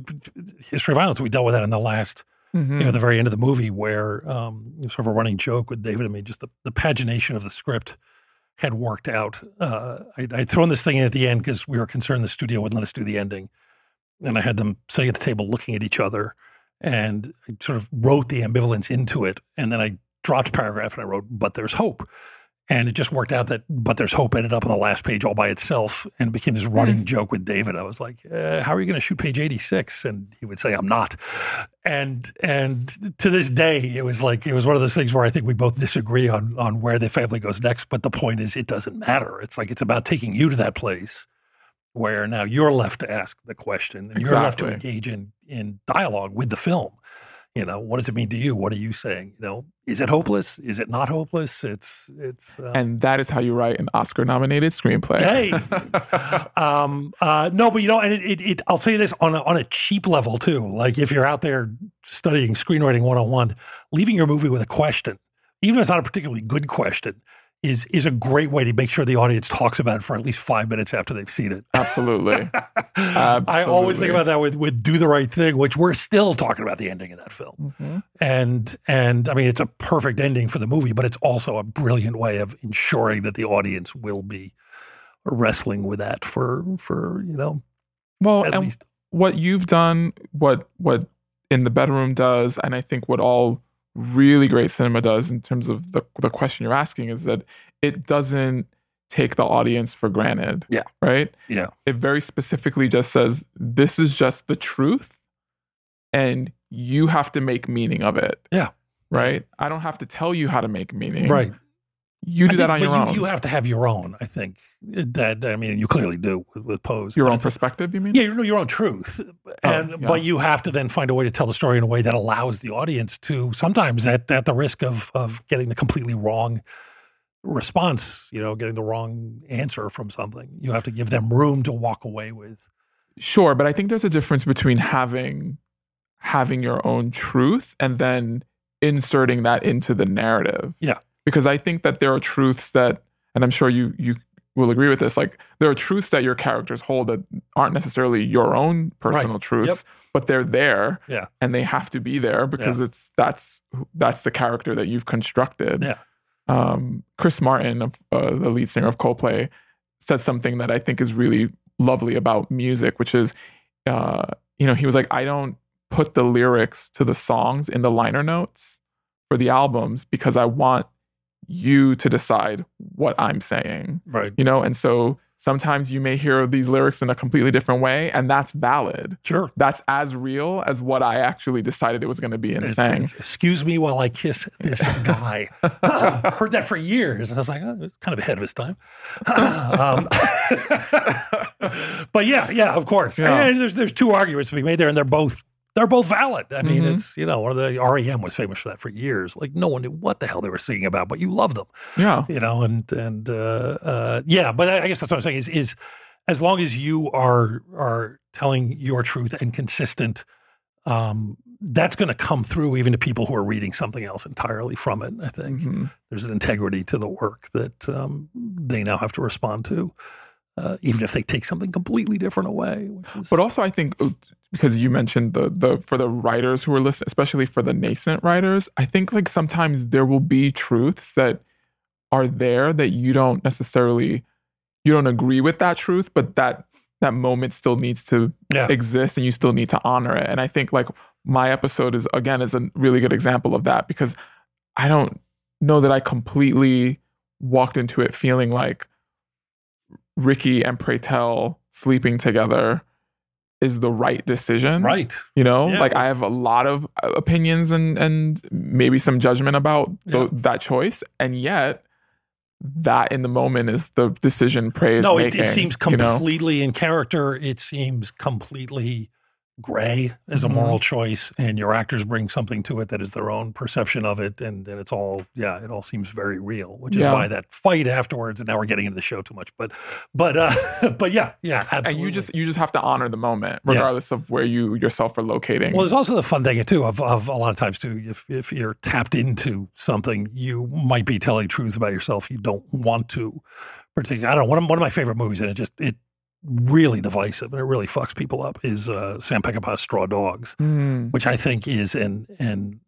history of violence? We dealt with that in the last Mhm. you know, the very end of the movie where um, sort of a running joke with David. I mean, just the, the pagination of the script had worked out. Uh, I, I'd thrown this thing in at the end because we were concerned the studio wouldn't let us do the ending. And I had them sitting at the table looking at each other. and I sort of wrote the ambivalence into it, and then I dropped paragraph and I wrote, "But there's hope." And it just worked out that, but there's hope ended up on the last page all by itself and became this running joke with David. I was like, uh, how are you going to shoot page 86? And he would say, I'm not. And, and to this day, it was like, it was one of those things where I think we both disagree on, on where the family goes next. But the point is, it doesn't matter. It's like, it's about taking you to that place where now you're left to ask the question and you're left to engage in, in dialogue with the film. You know, what does it mean to you? What are you saying? You know, is it hopeless? Is it not hopeless? It's, it's, uh, And that is how you write an Oscar nominated screenplay. Hey, [laughs] um, uh, no, but you know, and it, it, it, I'll say this on a, on a cheap level too. Like if you're out there studying screenwriting 101, leaving your movie with a question, even if it's not a particularly good question, is is a great way to make sure the audience talks about it for at least five minutes after they've seen it. Absolutely. [laughs] I always think about that with with Do the Right Thing, which we're still talking about the ending of that film. Mhm. And and I mean it's a perfect ending for the movie, but it's also a brilliant way of ensuring that the audience will be wrestling with that for for you know Well, at and least what you've done, what what in the bedroom does, and I think what all really great cinema does in terms of the the question you're asking is that it doesn't take the audience for granted. Yeah. Right? yeah It very specifically just says this is just the truth and you have to make meaning of it. Yeah. Right? I don't have to tell you how to make meaning. right. You do I that on your but own. You, you have to have your own. I think that I mean you clearly do with, with Pose. your own perspective, you mean? Yeah, you know your own truth, oh, and Oh, yeah. but you have to then find a way to tell the story in a way that allows the audience to sometimes at at the risk of of getting the completely wrong response, you know, getting the wrong answer from something. You have to give them room to walk away with. Sure, but I think there's a difference between having having your own truth and then inserting that into the narrative. Yeah. Because I think that there are truths that and I'm sure you you will agree with this like there are truths that your characters hold that aren't necessarily your own personal truths, but they're there. Yeah. And they have to be there because it's that's that's the character that you've constructed. Yeah. Um, Chris Martin, of, uh, the lead singer of Coldplay, said something that I think is really lovely about music, which is, uh, you know, he was like, I don't put the lyrics to the songs in the liner notes for the albums because I want you to decide what I'm saying, Right. you know? And so sometimes you may hear these lyrics in a completely different way, and that's valid. Sure. That's as real as what I actually decided it was going to be and It's- saying. it's, Excuse me while I kiss this [laughs] guy. I [laughs] heard that for years, and I was like, oh, kind of ahead of his time. [laughs] um, but yeah, yeah, of course. Yeah. And there's there's two arguments to be made there, and they're both they're both valid. I mean, Mhm. it's you know, one of the REM was famous for that for years. Like no one knew what the hell they were singing about, but you love them Yeah. you know, and and uh, uh, yeah, but I I guess that's what I'm saying is is as long as you are are telling your truth and consistent, um, that's going to come through even to people who are reading something else entirely from it. I think Mhm. there's an integrity to the work that um, they now have to respond to, uh, even if they take something completely different away. Which is, But also, I think uh, because you mentioned the the for the writers who are listening, especially for the nascent writers, I think like sometimes there will be truths that are there that you don't necessarily you don't agree with that truth, but that that moment still needs to yeah, exist and you still need to honor it. And I think like my episode is again is a really good example of that because I don't know that I completely walked into it feeling like Ricky and Pray Tell sleeping together is the right decision. right. You know, Yeah. like I have a lot of uh, opinions and and maybe some judgment about tho- that choice, and yet that in the moment is the decision Pray is no, it, making. it seems you know? completely in character. It seems completely gray as a Mhm. moral choice, and your actors bring something to it that is their own perception of it, and, and it's all yeah, it all seems very real, which is Yeah. why that fight afterwards. And now we're getting into the show too much, but but uh, [laughs] but yeah, yeah, absolutely. and you just you just have to honor the moment Yeah. regardless of where you yourself are locating Well, there's also the fun thing too of, of a lot of times too. If if you're tapped into something, you might be telling truths about yourself you don't want to. Particularly, I don't know. One of, one of my favorite movies, and it just it really divisive and it really fucks people up is uh, Sam Peckinpah's Straw Dogs, Mm, which I think is an and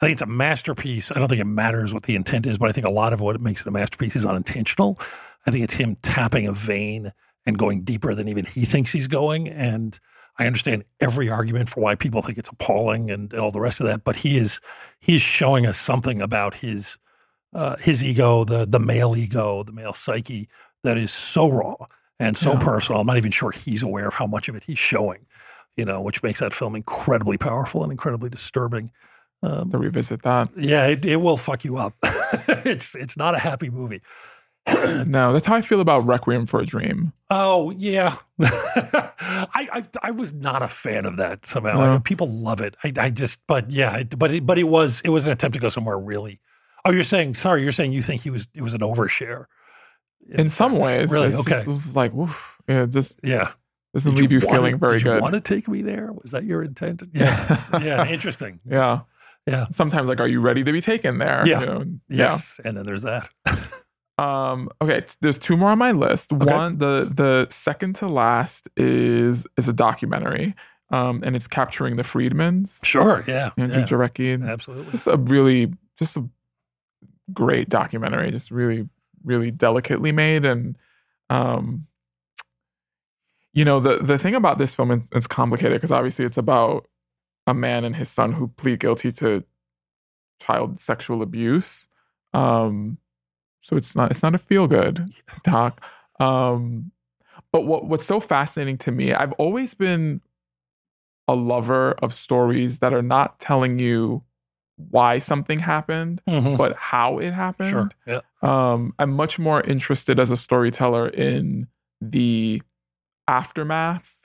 I think it's a masterpiece. I don't think it matters what the intent is, but I think a lot of what makes it a masterpiece is unintentional. I think it's him tapping a vein and going deeper than even he thinks he's going. And I understand every argument for why people think it's appalling and, and all the rest of that, but he is he is showing us something about his uh, his ego, the the male ego, the male psyche that is so raw and so Yeah. personal. I'm not even sure he's aware of how much of it he's showing, you know, which makes that film incredibly powerful and incredibly disturbing. Um, To revisit that. yeah, it, it will fuck you up. [laughs] it's it's not a happy movie. [clears throat] No, that's how I feel about Requiem for a Dream. Oh yeah, [laughs] I, I I was not a fan of that somehow. No. People love it. I, I just, but yeah, it, but it, but it was it was an attempt to go somewhere really. Oh, you're saying sorry. You're saying you think he was it was an overshare. In some ways, really it's okay. just, it was like, woof, yeah, just yeah. doesn't Did leave you, wanna- feeling very did you good. Want to take me there? Was that your intent? [laughs] Yeah, yeah. Interesting. yeah. Yeah. Sometimes, like, are you ready to be taken there? Yeah. You know? Yes. And then there's that. [laughs] Um, okay, there's two more on my list. One, the the second to last is is a documentary, um, and it's capturing the Friedmans. Sure. Yeah. Andrew yeah. Jarecki. Absolutely. Just a really, just a great documentary. Just really, really delicately made, and um, you know the the thing about this film it's, it's complicated because obviously it's about a man and his son who plead guilty to child sexual abuse. Um, so it's not it's not a feel good doc. Um, but what what's so fascinating to me, I've always been a lover of stories that are not telling you why something happened, Mhm. but how it happened. Sure. Yeah. Um, I'm much more interested as a storyteller in the aftermath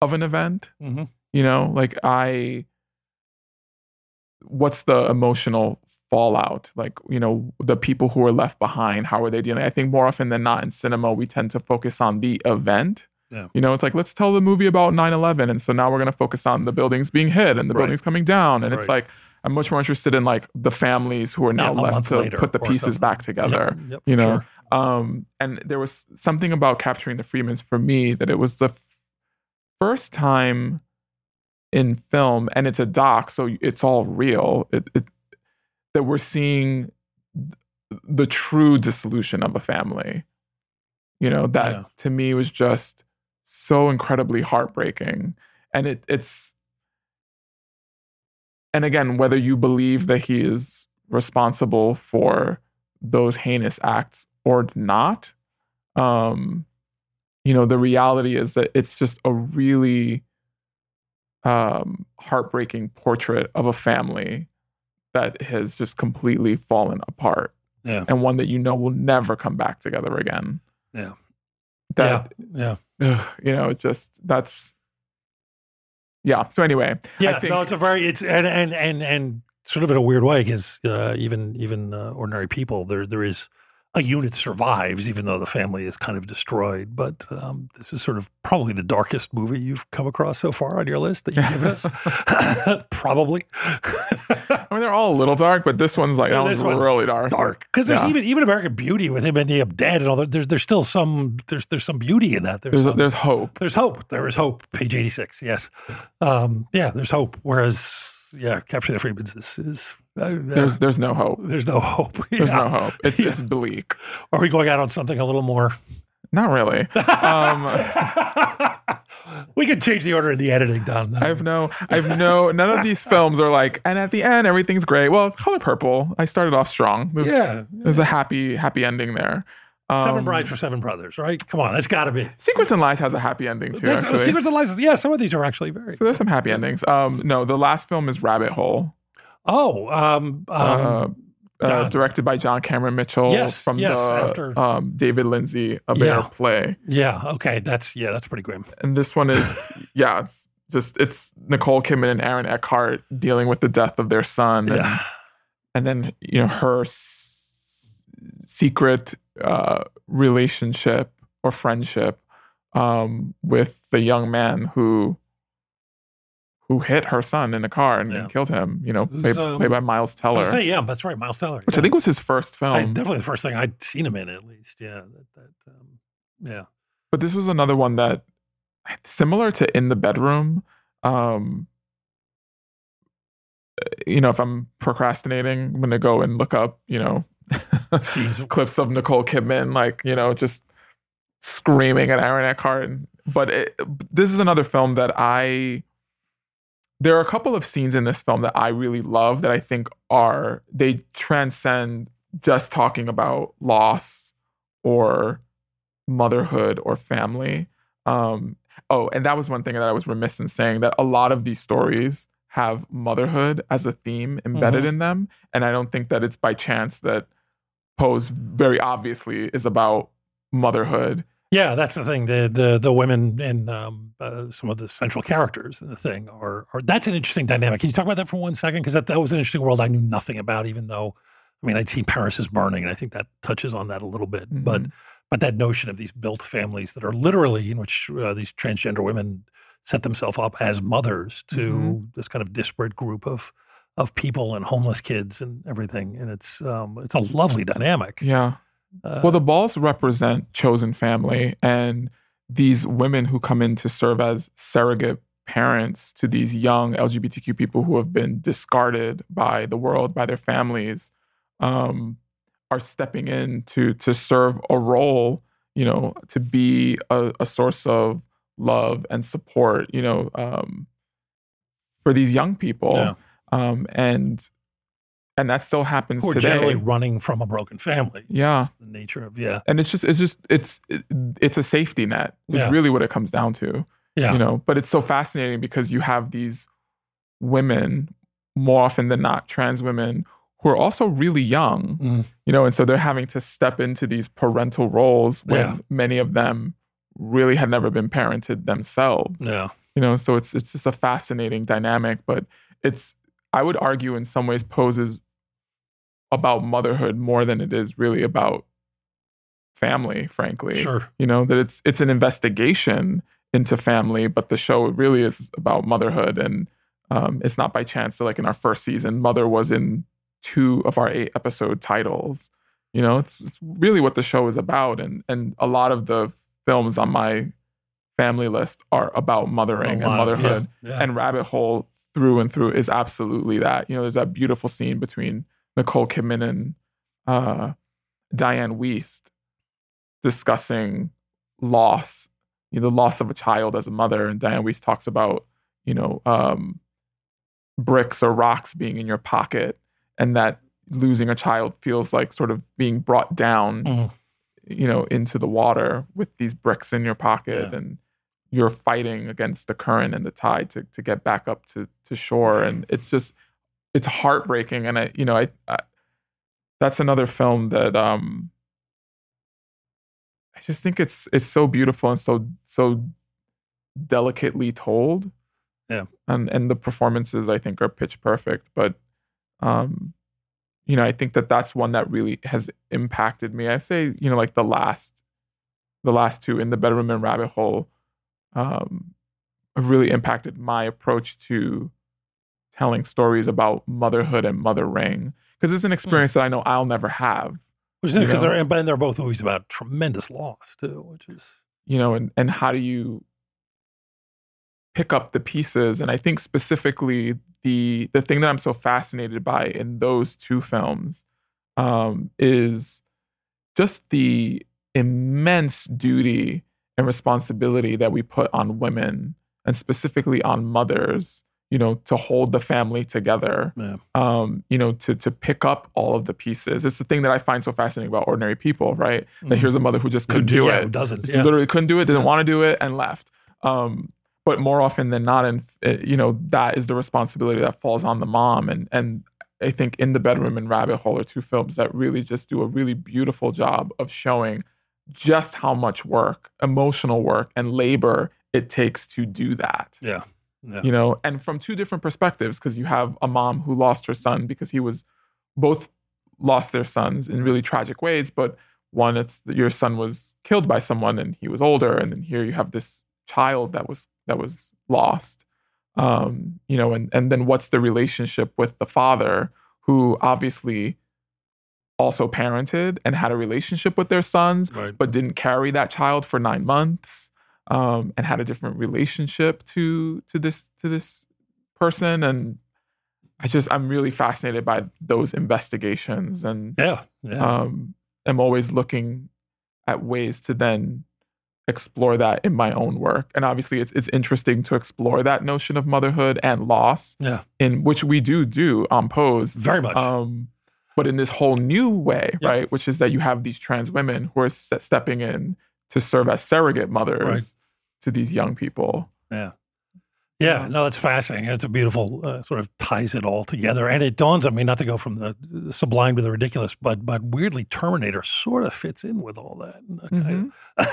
of an event. Mhm. You know, like I, what's the emotional fallout? Like, you know, the people who are left behind, how are they dealing? I think more often than not in cinema, we tend to focus on the event. Yeah. You know, it's like, let's tell the movie about 9 11. And so now we're going to focus on the buildings being hit and the Right. buildings coming down. And it's like, I'm much more interested in like the families who are now Yeah, left to put the pieces something. back together Yep, yep, you know sure. um and there was something about capturing the friedmans for me that it was the f- first time in film and it's a doc so it's all real it, it, that we're seeing th- the true dissolution of a family you know that Yeah. to me was just so incredibly heartbreaking and it it's and again whether you believe that he is responsible for those heinous acts or not um you know the reality is that it's just a really um heartbreaking portrait of a family that has just completely fallen apart Yeah. and one that you know will never come back together again Yeah. that Yeah. ugh, [sighs] you know it just that's yeah so anyway Yeah, I think, no, it's a very it's and and and and sort of in a weird way because uh, even even uh, ordinary people there there is a unit survives even though the family is kind of destroyed. But um, this is sort of probably the darkest movie you've come across so far on your list that you've given us. [laughs] probably [laughs] I mean, they're all a little dark, but this one's like Yeah, that this one's one's really dark. dark because there's Yeah. even even American Beauty with him ending up dead and all that. There's there's still some there's there's some beauty in that. There's There's some, there's hope. There's hope. There is hope. Page 86. Yes. Um, yeah, there's hope. Whereas, yeah, Capture the Friedmans is, is uh, There's there's no hope. there's no hope. [laughs] There's no hope. It's Yeah. it's bleak. Are we going out on something a little more? Not really. Um, [laughs] we can change the order of the editing, Don. I have no, I have no. None of these [laughs] films are like, and at the end everything's great. Well, Color Purple, I started off strong. There's, yeah. there's a happy happy ending there. Seven Um, Brides for Seven Brothers, right? Come on, that's got to be. Secrets and Lies has a happy ending too. There's- Actually, Secrets of License. Yeah, some of these are actually very. so there's some happy endings. Um, no, the last film is Rabbit Hole. Oh, um, um, uh, uh, directed by John Cameron Mitchell Yes, from yes, the after- um, David Lindsay A Bear Yeah. play. yeah. Okay, that's yeah, that's pretty grim. And this one is [laughs] yeah, it's just it's Nicole Kidman and Aaron Eckhart dealing with the death of their son, and, Yeah. and then you know her s- secret uh, relationship or friendship um, with the young man who who hit her son in a car and, Yeah. killed him. You know, played, um, played by Miles Teller, say, yeah, that's right, Miles Teller. which yeah. I think was his first film. I, definitely the first thing I'd seen him in, at least. Yeah, that, that um, yeah. but this was another one that similar to in the bedroom um you know if i'm procrastinating i'm gonna go and look up you know [laughs] clips of nicole kidman like you know just screaming at aaron eckhart but it, this is another film that I. There are a couple of scenes in this film that I really love that I think are they transcend just talking about loss or motherhood or family. Um, oh, and that was one thing that I was remiss in saying that a lot of these stories have motherhood as a theme embedded Mhm. in them, and I don't think that it's by chance that Pose very obviously is about motherhood. Yeah, that's the thing. The the the women and um, uh, some of the central characters in the thing are, are that's an interesting dynamic. Can you talk about that for one second? Because that, that was an interesting world I knew nothing about, even though I mean I'd seen Paris is burning, and I think that touches on that a little bit. But Mhm. but that notion of these built families that are literally in which uh, these transgender women set themselves up as mothers to Mhm. this kind of disparate group of of people and homeless kids and everything, and it's um, it's a lovely dynamic. Yeah. Uh, Well, the balls represent chosen family, and these women who come in to serve as surrogate parents to these young LGBTQ people who have been discarded by the world, by their families, um, are stepping in to to serve a role, you know, to be a, a source of love and support, you know, um, for these young people, Yeah. um, and and that still happens who today. generally running from a broken family. Yeah. It's the nature of yeah, and it's just it's just it's it's a safety net is Yeah. really what it comes down to yeah, you know but it's so fascinating because you have these women more often than not trans women who are also really young Mm. you know and so they're having to step into these parental roles when Yeah. many of them really had never been parented themselves yeah, you know so it's it's just a fascinating dynamic but it's i would argue in some ways poses about motherhood more than it is really about family frankly. Sure. you know that it's it's an investigation into family but the show really is about motherhood. And um, it's not by chance that like in our first season mother was in two of our eight episode titles. You know it's, it's really what the show is about. And and a lot of the films on my family list are about mothering and lot of- yeah, motherhood. yeah. and rabbit hole through and through is absolutely that you know there's that beautiful scene between nicole kidman and uh, Diane Wiest discussing loss you know, the loss of a child as a mother and Diane Wiest talks about you know um, bricks or rocks being in your pocket and that losing a child feels like sort of being brought down Mhm. you know into the water with these bricks in your pocket Yeah. and you're fighting against the current and the tide to to get back up to to shore and it's just it's heartbreaking and i you know i, I that's another film that um i just think it's it's so beautiful and so so delicately told Yeah. and and the performances i think are pitch perfect but um you know i think that that's one that really has impacted me i say you know like the last the last two in the bedroom and rabbit hole um have really impacted my approach to telling stories about motherhood and mothering because it's an experience that i know i'll never have Which is because they're but they're both movies about tremendous loss too, which is you know and and how do you pick up the pieces? And i think specifically the the thing that i'm so fascinated by in those two films um, is just the immense duty and responsibility that we put on women and specifically on mothers you know to hold the family together yeah, um, you know, to to pick up all of the pieces. It's the thing that I find so fascinating about ordinary people, right? That here's a mother who just couldn't do Mm-hmm. yeah, it, Who doesn't? Yeah. literally couldn't do it, didn't want to do it, and left. Um, but more often than not, and uh, you know, that is the responsibility that falls on the mom. And and I think in the bedroom and Rabbit Hole are two films that really just do a really beautiful job of showing just how much work, emotional work, and labor it takes to do that Yeah. Yeah. you know and from two different perspectives because you have a mom who lost her son because he was both lost their sons in really tragic ways but one it's that your son was killed by someone and he was older and then here you have this child that was that was lost um you know and and then what's the relationship with the father who obviously also parented and had a relationship with their sons Right. but didn't carry that child for nine months um, and had a different relationship to to this to this person and i just i'm really fascinated by those investigations and Yeah. Yeah. um, am always looking at ways to then explore that in my own work. And obviously, it's it's interesting to explore that notion of motherhood and loss, Yeah, in which we do do on Pose. very much. Um, but in this whole new way, Yeah. right? Which is that you have these trans women who are ste- stepping in to serve as surrogate mothers Right. to these young people. Yeah. Yeah, no, it's fascinating. It's a beautiful uh, sort of ties it all together, and it dawns on me not to go from the sublime to the ridiculous, but but weirdly, Terminator sort of fits in with all that. uh, [laughs] of.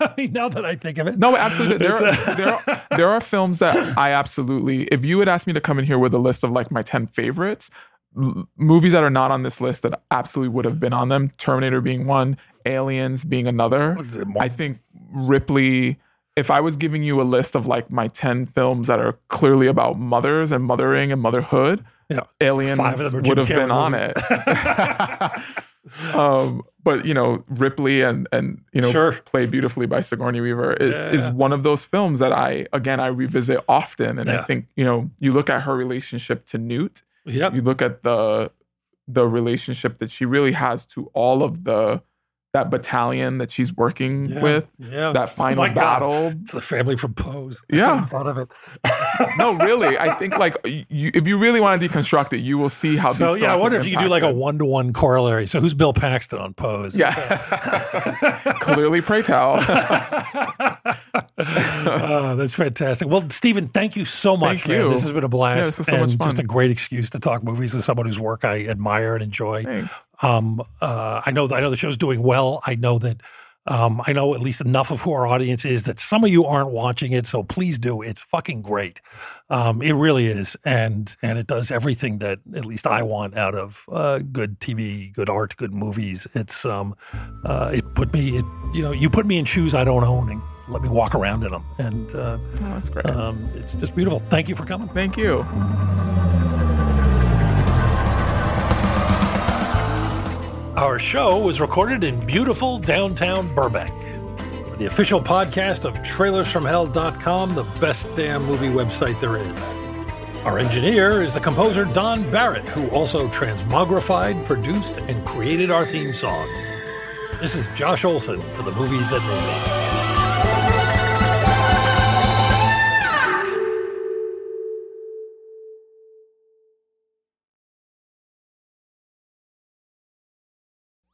I mean, now that I think of it, No, absolutely. There, are, a- there, are, there are films that I absolutely, if you had asked me to come in here with a list of like my 10 favorites, movies that are not on this list that absolutely would have been on them, Terminator being one, Aliens being another. I think Ripley, if I was giving you a list of like my 10 films that are clearly about mothers and mothering and motherhood, Yeah. Aliens Five of them are would have been on it. [laughs] um, but you know, Ripley and and you know, Sure. played beautifully by Sigourney Weaver i- Yeah. is one of those films that I again I revisit often, and I think you know, you look at her relationship to Newt, Yep. you look at the the relationship that she really has to all of the that battalion that she's working Yeah. with, Yeah. that Oh final God. battle. It's the family from Pose. I Yeah. thought of it. No, really, I think like you, if you really want to deconstruct it, you will see how. So yeah, I wonder if you could do like a one to one corollary. So who's Bill Paxton on Pose? Yeah, [laughs] clearly, Pray Tell. [laughs] oh, that's fantastic. Well, Steven, thank you so much. Thank man. you. This has been a blast. Yeah, so and much Just a great excuse to talk movies with someone whose work I admire and enjoy. Thanks. Um, uh, I know I know the show's doing well. I know that um, I know at least enough of who our audience is that some of you aren't watching it. So please do. It's fucking great. Um, it really is, and and it does everything that at least I want out of uh, good TV, good art, good movies. It's um, uh, it put me, it, you know, you put me in shoes I don't own and let me walk around in them, and uh, Oh, that's great. um, it's just beautiful. Thank you for coming. Thank you. Our show was recorded in beautiful downtown Burbank. The official podcast of trailersfromhell.com, the best damn movie website there is. Our engineer is the composer Don Barrett, who also transmogrified, produced, and created our theme song. This is Josh Olson for the movies that made me.